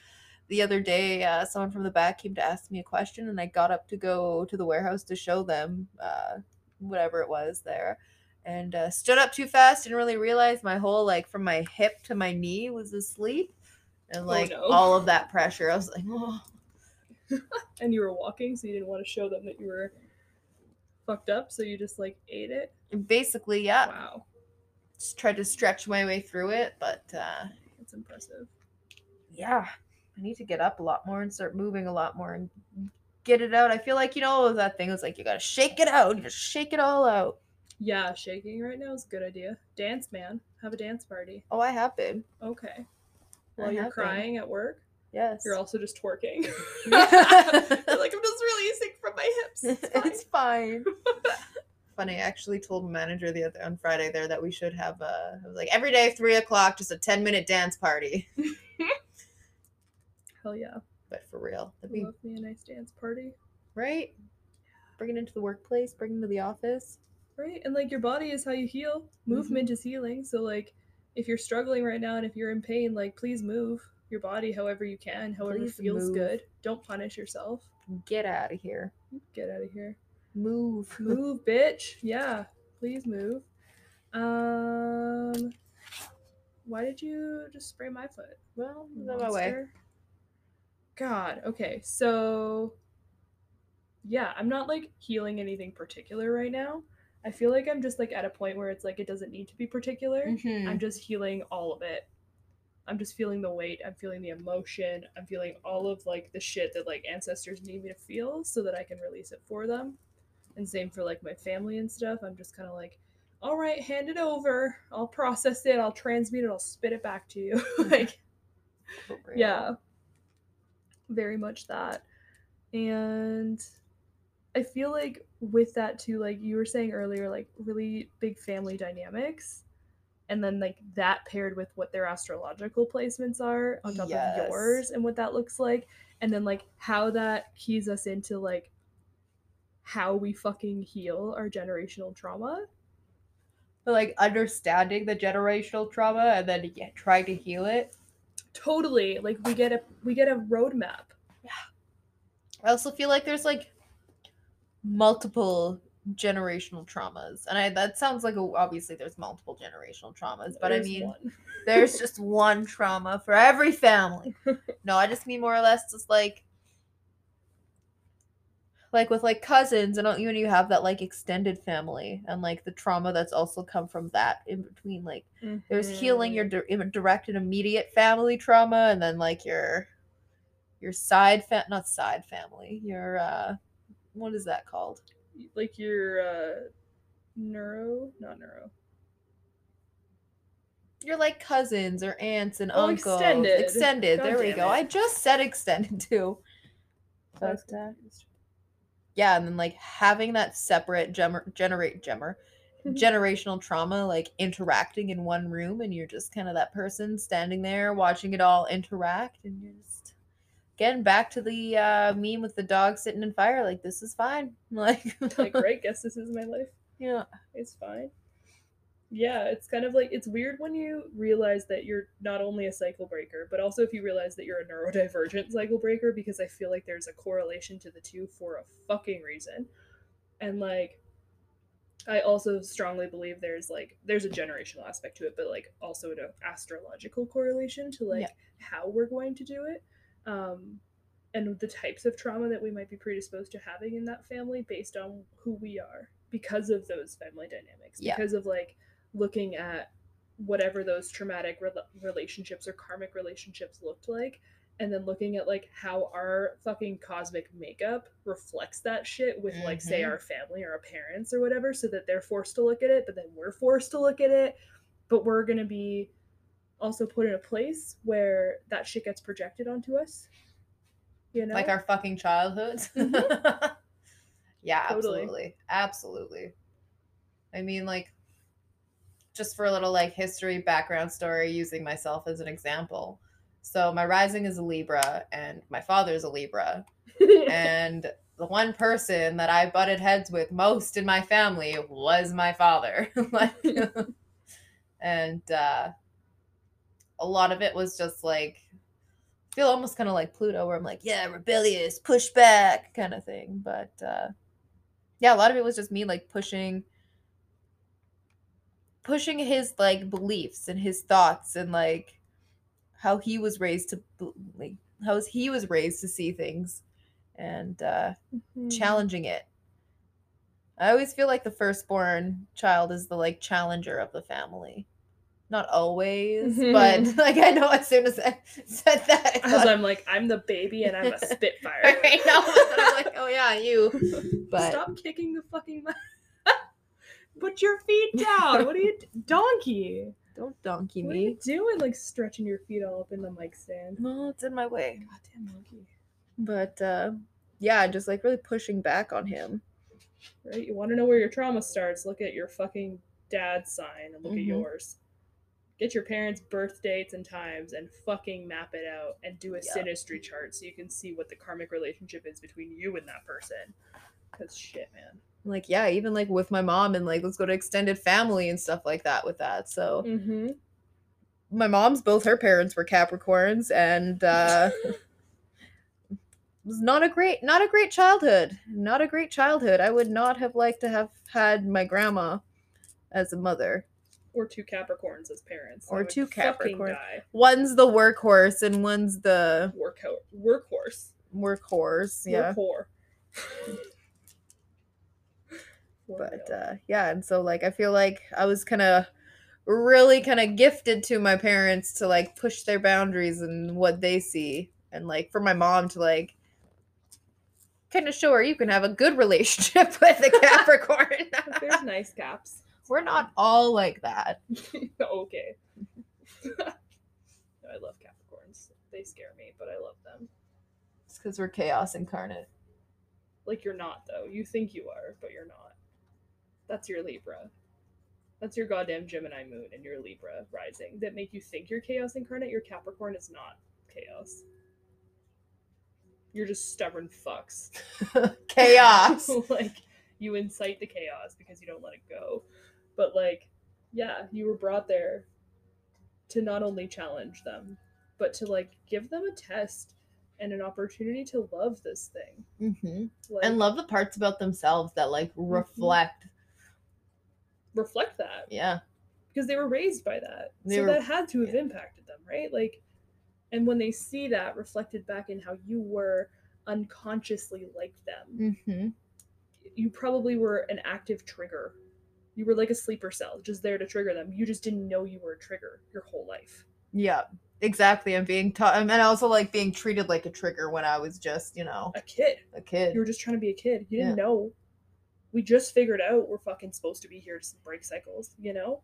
the other day, uh, someone from the back came to ask me a question, and I got up to go to the warehouse to show them uh, whatever it was there. And uh, stood up too fast, didn't really realize my whole like from my hip to my knee was asleep, and like no. all of that pressure. I was like, oh, And you were walking, so you didn't want to show them that you were fucked up, so you just like ate it. And basically, yeah, Wow, just tried to stretch my way through it, but uh, that's impressive. yeah, I need to get up a lot more and start moving a lot more and get it out. I feel like you know that thing is like you gotta shake it out, you just shake it all out. Yeah, shaking right now is a good idea. Dance, man. Have a dance party. Oh, I have been. Okay. While I you're have been. crying at work, Yes. you're also just twerking. You're like, I'm just releasing from my hips. It's fine. it's fine. funny. I actually told manager the other on Friday there that we should have a I was like every day three o'clock, just a ten minute dance party. Hell yeah. But for real, that'd be Love me a nice dance party. right. Bring it into the workplace. Bring it to the office. Right? And like your body is how you heal. Movement is healing. So like if you're struggling right now and if you're in pain, like please move your body however you can, however Please feels move. good. Don't punish yourself. Get out of here. Get out of here. Move. Move, bitch. Yeah. Please move. Um why did you just spray my foot? Well, on my way. God, okay. So yeah, I'm not like healing anything particular right now. I feel like I'm just like at a point where it's like it doesn't need to be particular. Mhm. I'm just healing all of it. I'm just feeling the weight. I'm feeling the emotion. I'm feeling all of like the shit that like ancestors need me to feel so that I can release it for them. And same for like my family and stuff. I'm just kind of like, all right, hand it over. I'll process it. I'll transmute it. I'll spit it back to you. like, yeah. Very much that. And I feel like with that too, like you were saying earlier, like really big family dynamics. And then like that paired with what their astrological placements are on top Yes. of yours and what that looks like. And then like how that keys us into like how we fucking heal our generational trauma. But, like understanding the generational trauma and then yeah, trying to heal it. Totally. Like we get a we get a roadmap. Yeah. I also feel like there's like multiple generational traumas, and I that sounds like a, obviously there's multiple generational traumas, but I mean there's just one trauma for every family. No, I just mean more or less just like like with like cousins and you know you have that like extended family and like the trauma that's also come from that in between like there's healing your Mhm. di- direct and immediate family trauma and then like your your side fa- not side family your uh what is that called like your uh neuro not neuro You're like cousins or aunts and Oh, uncles extended. extended God there we go it. i just said extended too I was but confused. yeah and then like having that separate gemer- generate gemmer generational trauma like interacting in one room and you're just kind of that person standing there watching it all interact and you're just getting back to the uh meme with the dog sitting in fire like this is fine. Like like right guess this is my life. Yeah. It's fine. Yeah it's kind of like it's weird when you realize that you're not only a cycle breaker but also if you realize that you're a neurodivergent cycle breaker because i feel like there's a correlation to the two for a fucking reason. And like i also strongly believe there's like there's a generational aspect to it but like also an astrological correlation to like Yeah. how we're going to do it um and the types of trauma that we might be predisposed to having in that family based on who we are because of those family dynamics Yeah. because of like looking at whatever those traumatic rela- relationships or karmic relationships looked like and then looking at like how our fucking cosmic makeup reflects that shit with like say Mhm. our family or our parents or whatever so that they're forced to look at it but then we're forced to look at it but we're going to be also put in a place where that shit gets projected onto us you know like our fucking childhoods Mhm. yeah Totally. absolutely absolutely i mean like just for a little like history background story using myself as an example so my rising is a libra and my father is a libra and the one person that I butted heads with most in my family was my father. like, and uh, a lot of it was just like, I feel almost kind of like Pluto, where I'm like, yeah, rebellious, push back kind of thing. But uh, yeah, a lot of it was just me like pushing, pushing his like beliefs and his thoughts and like how he was raised to like how he was raised to see things and uh Mhm. challenging it. I always feel like the firstborn child is the like challenger of the family. Not always, but Mhm. like I know as soon as I said that, because I'm like, I'm the baby and I'm a spitfire. right now, I'm like, oh yeah, you. But Stop kicking the fucking. Put your feet down. What are you, donkey? don't donkey What are you me. doing? Like stretching your feet all up in the mic stand. No, it's in my way. Goddamn monkey. But uh yeah, just like really pushing back on him. Right? You want to know where your trauma starts? Look at your fucking dad's sign and look at Mhm. yours. Get your parents' birth dates and times and fucking map it out and do a Yeah. synastry chart so you can see what the karmic relationship is between you and that person. Cause shit, man. Like, yeah, even like with my mom and like let's go to extended family and stuff like that with that. So Mm-hmm. my mom's both her parents were Capricorns and uh was not a great not a great childhood. Not a great childhood. I would not have liked to have had my grandma as a mother. Or two Capricorns as parents. Or two Capricorns. One's the workhorse and one's the Workho- workhorse. workhorse. Yeah. Workhore. but uh yeah and so like i feel like i was kind of really kind of gifted to my parents to like push their boundaries and what they see and like for my mom to like kind of show her you can have a good relationship with a capricorn There's nice caps. We're not all like that okay. I love Capricorns. They scare me, but I love them. it's because we're chaos incarnate Like you're not though. You think you are, but you're not. That's your Libra. That's your goddamn Gemini moon and your Libra rising that make you think you're chaos incarnate. Your Capricorn is not chaos. You're just stubborn fucks. chaos like you incite the chaos because you don't let it go. But like, yeah, you were brought there to not only challenge them, but to like give them a test and an opportunity to love this thing. hmm Like, and love the parts about themselves that like reflect reflect that yeah because they were raised by that. They so were- that had to have yeah. impacted them, right? Like, and when they see that reflected back in how you were unconsciously like them, hmm you probably were an active trigger. You were like a sleeper cell, just there to trigger them. You just didn't know you were a trigger your whole life. yeah exactly i'm being taught and I also like being treated like a trigger when i was just you know A kid. a kid You were just trying to be a kid. You didn't know. We just figured out we're fucking supposed to be here to break cycles, you know?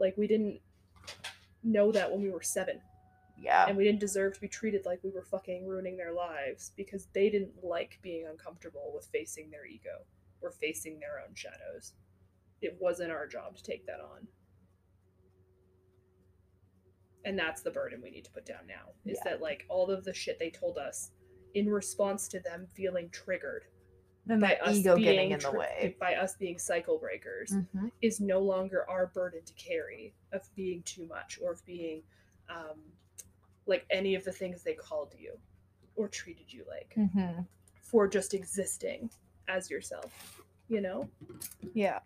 Like, we didn't know that when we were seven. yeah And we didn't deserve to be treated like we were fucking ruining their lives because they didn't like being uncomfortable with facing their ego or facing their own shadows. It wasn't our job to take that on. And that's the burden we need to put down now. Is Yeah. that like all of the shit they told us in response to them feeling triggered and by us ego being getting in the way by us being cycle breakers Mhm. is no longer our burden to carry of being too much or of being um, like any of the things they called you or treated you like Mhm. for just existing as yourself you know yeah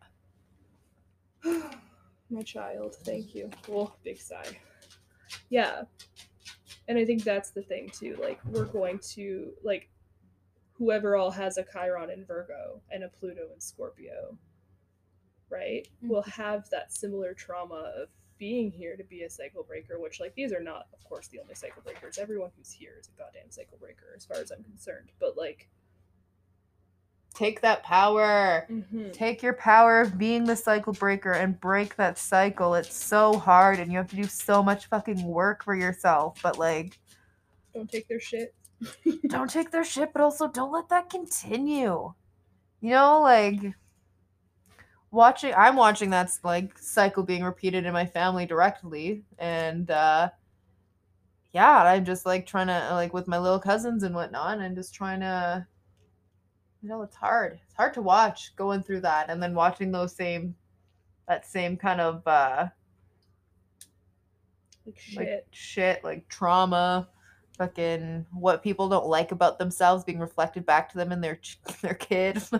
my child thank you. Oh big sigh. Yeah. And i think that's the thing too like we're going to like whoever all has a chiron in virgo and a pluto in scorpio right will mm-hmm. have that similar trauma of being here to be a cycle breaker which like these are not of course the only cycle breakers. Everyone who's here is a goddamn cycle breaker as far as i'm concerned. But like take that power. Take your power of being the cycle breaker and break that cycle. It's so hard and you have to do so much fucking work for yourself but like don't take their shit. don't take their shit but also don't let that continue. You know like watching i'm watching that like cycle being repeated in my family directly and uh yeah i'm just like trying to like with my little cousins and whatnot and just trying to you know it's hard it's hard to watch going through that and then watching those same that same kind of uh like shit like shit like trauma fucking what people don't like about themselves being reflected back to them in their their kid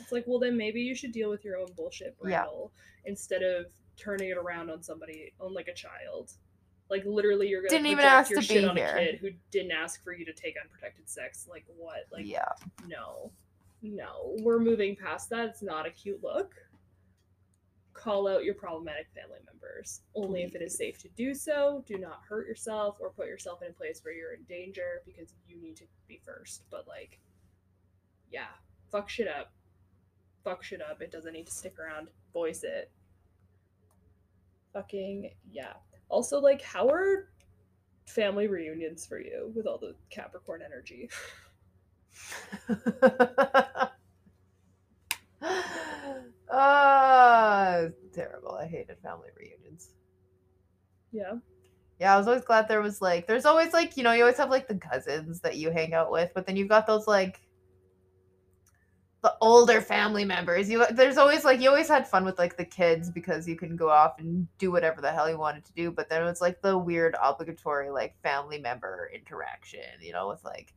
It's like, well, then maybe you should deal with your own bullshit, Yeah. Instead of turning it around on somebody, on like a child. Like literally, you're gonna Didn't even ask your to shit be on here. a kid who didn't ask for you to take unprotected sex. Like what? Like yeah no, no. We're moving past that. It's not a cute look. Call out your problematic family members only if it is safe to do so. Do not hurt yourself or put yourself in a place where you're in danger because you need to be first. But like, yeah, fuck shit up. Fuck shit up. It doesn't need to stick around. Voice it. Fucking yeah. Also, like, how are family reunions for you with all the Capricorn energy? Ah, terrible. I hated family reunions. Yeah. Yeah, I was always glad there was like there's always like, you know, you always have like the cousins that you hang out with, but then you've got those like the older family members. You there's always like you always had fun with like the kids because you can go off and do whatever the hell you wanted to do, but then it was like the weird obligatory like family member interaction, you know, with like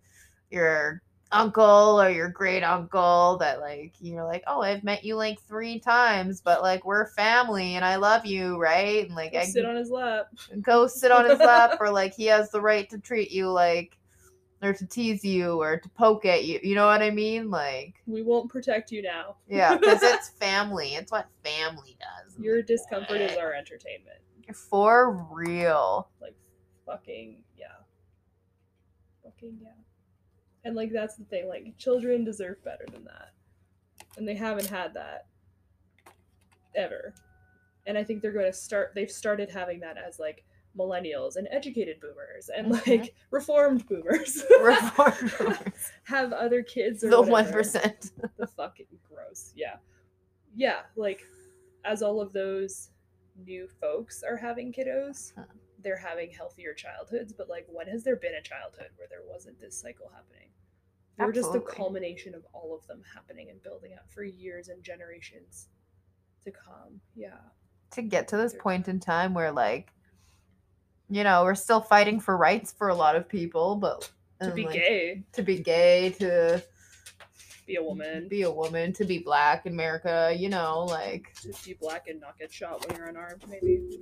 your uncle or your great uncle that like you're like, "Oh, I've met you like 3 times, but like we're family and I love you, right?" And like Go I sit on his lap. go sit on his lap or like he has the right to treat you like or to tease you or to poke at you. You know what I mean? Like We won't protect you now. yeah, because it's family. It's what family does. Your discomfort is our entertainment. For real. Like fucking yeah. Fucking yeah. And like that's the thing, like children deserve better than that. And they haven't had that ever. And I think they're going to start they've started having that as like millennials and educated boomers and Mhm. like reformed boomers Reformed. have other kids or the one the fucking gross. Yeah. Yeah, like as all of those new folks are having kiddos, Huh. They're having healthier childhoods, but like when has there been a childhood where there wasn't this cycle happening? We're just the culmination of all of them happening and building up for years and generations to come. Yeah. To get to this point in time where like you know, we're still fighting for rights for a lot of people, but To um, be like, gay, to be gay, to be a woman, be a woman, to be black in America, you know, like to be black and not get shot when you're unarmed, maybe.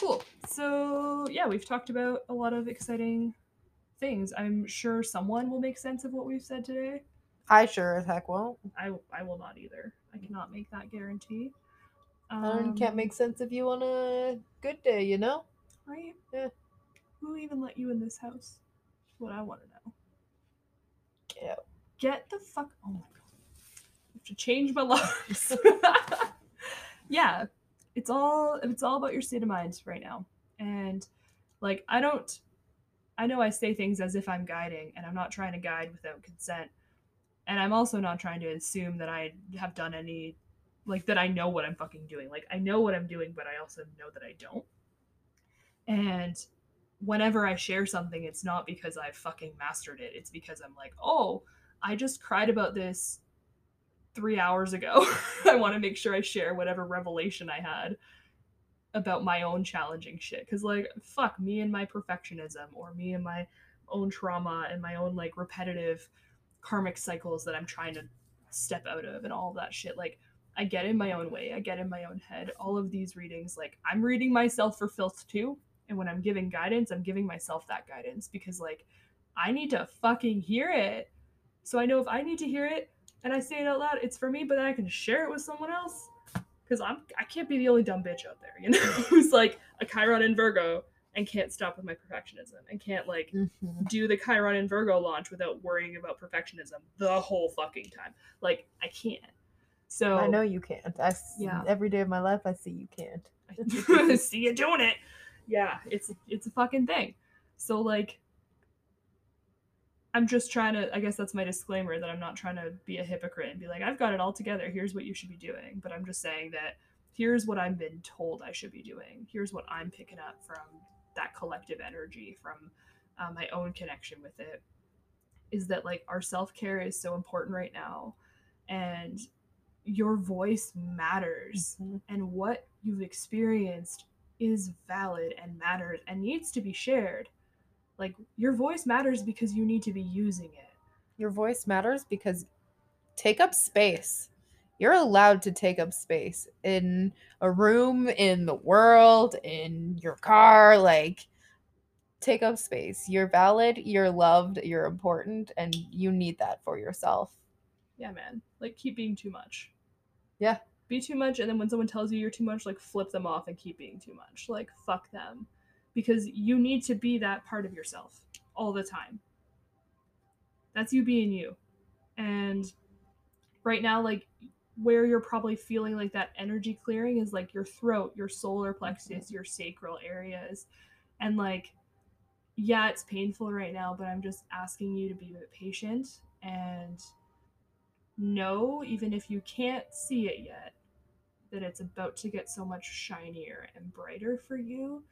Cool. So yeah, we've talked about a lot of exciting things. I'm sure someone will make sense of what we've said today. I sure as heck won't. I I will not either. I cannot make that guarantee. I Um, can't make sense of you on a good day, you know? right. Yeah. Who even let you in this house? What I want to know. Yeah. Get the fuck. Oh my god. I have to change my locks. yeah, it's all it's all about your state of mind right now, and like I don't. I know I say things as if I'm guiding, and I'm not trying to guide without consent. And I'm also not trying to assume that I have done any, like, that I know what I'm fucking doing. Like, I know what I'm doing, but I also know that I don't. And whenever I share something, it's not because I've fucking mastered it. It's because I'm like, oh, I just cried about this three hours ago. I want to make sure I share whatever revelation I had about my own challenging shit. Cause like, fuck me and my perfectionism, or me and my own trauma and my own like repetitive karmic cycles that I'm trying to step out of and all that shit. Like, I get in my own way, I get in my own head. All of these readings, like, I'm reading myself for filth too. And when I'm giving guidance, I'm giving myself that guidance because, like, I need to fucking hear it. So I know if I need to hear it and I say it out loud, it's for me, but then I can share it with someone else. Because I'm I can't be the only dumb bitch out there, you know, who's like a Chiron in Virgo and can't stop with my perfectionism and can't like Mhm. do the Chiron in Virgo launch without worrying about perfectionism the whole fucking time. Like I can't. So I know you can't. I Yeah. every day of my life I see you can't. I see you doing it. Yeah, it's it's a fucking thing. So like I'm just trying to I guess that's my disclaimer that I'm not trying to be a hypocrite and be like I've got it all together. Here's what you should be doing. But I'm just saying that here's what I've been told I should be doing. Here's what I'm picking up from that collective energy from uh, my own connection with it is that like our self-care is so important right now and your voice matters Mhm. and what you've experienced is valid and matters and needs to be shared. Like your voice matters because you need to be using it. Your voice matters because take up space. You're allowed to take up space in a room, in the world, in your car. Like, take up space. You're valid, you're loved, you're important, and you need that for yourself. Yeah, man. Like keep being too much. Yeah. Be too much and then when someone tells you you're too much, like flip them off and keep being too much. Like fuck them. Because you need to be that part of yourself all the time. That's you being you. And right now like where you're probably feeling like that energy clearing is like your throat, your solar plexus, your sacral areas. And like yeah, it's painful right now, but I'm just asking you to be a bit patient and know, even if you can't see it yet, that it's about to get so much shinier and brighter for you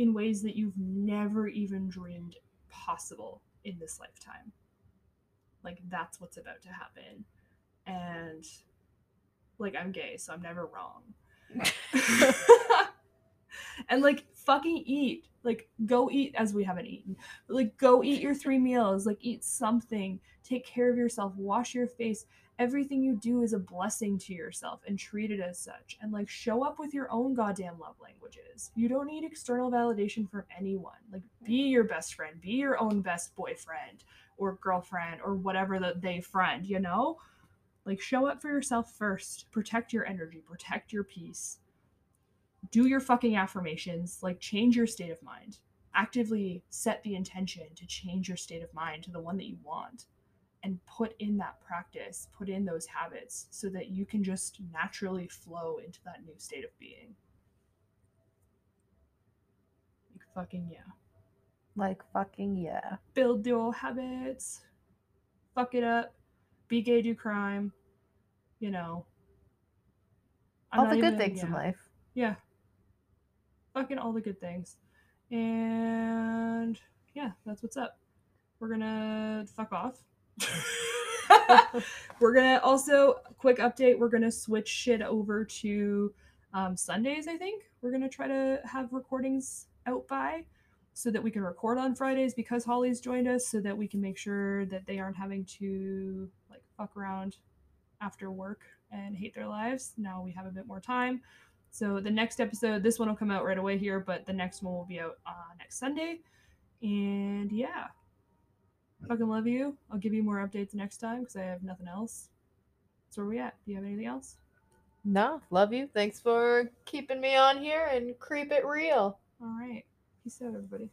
in ways that you've never even dreamed possible in this lifetime. Like that's what's about to happen. And like I'm gay, so I'm never wrong. and like fucking eat. Like go eat as we haven't eaten. But, like go eat your three meals. Like eat something. Take care of yourself. Wash your face. Everything you do is a blessing to yourself and treat it as such. And like show up with your own goddamn love languages. You don't need external validation from anyone. Like be your best friend. Be your own best boyfriend or girlfriend or whatever that they friend, you know? Like show up for yourself first. Protect your energy. Protect your peace do your fucking affirmations, like change your state of mind. Actively set the intention to change your state of mind to the one that you want and put in that practice, put in those habits so that you can just naturally flow into that new state of being. Like fucking yeah. Like fucking yeah. Build dual habits. Fuck it up. Be gay, do crime. You know. I'm All the good even- things in life. Yeah. Fucking all the good things. And yeah, that's what's up. We're gonna fuck off. we're gonna also quick update. We're gonna switch shit over to um, Sundays. I think we're gonna try to have recordings out by so that we can record on Fridays because Holly's joined us, so that we can make sure that they aren't having to like fuck around after work and hate their lives. Now we have a bit more time. So the next episode, this one will come out right away here, but the next one will be out uh, next Sunday. And yeah, fucking love you. I'll give you more updates next time because I have nothing else. So where we at? Do you have anything else? No, love you. Thanks for keeping me on here and creep it real. All right. Peace out, everybody.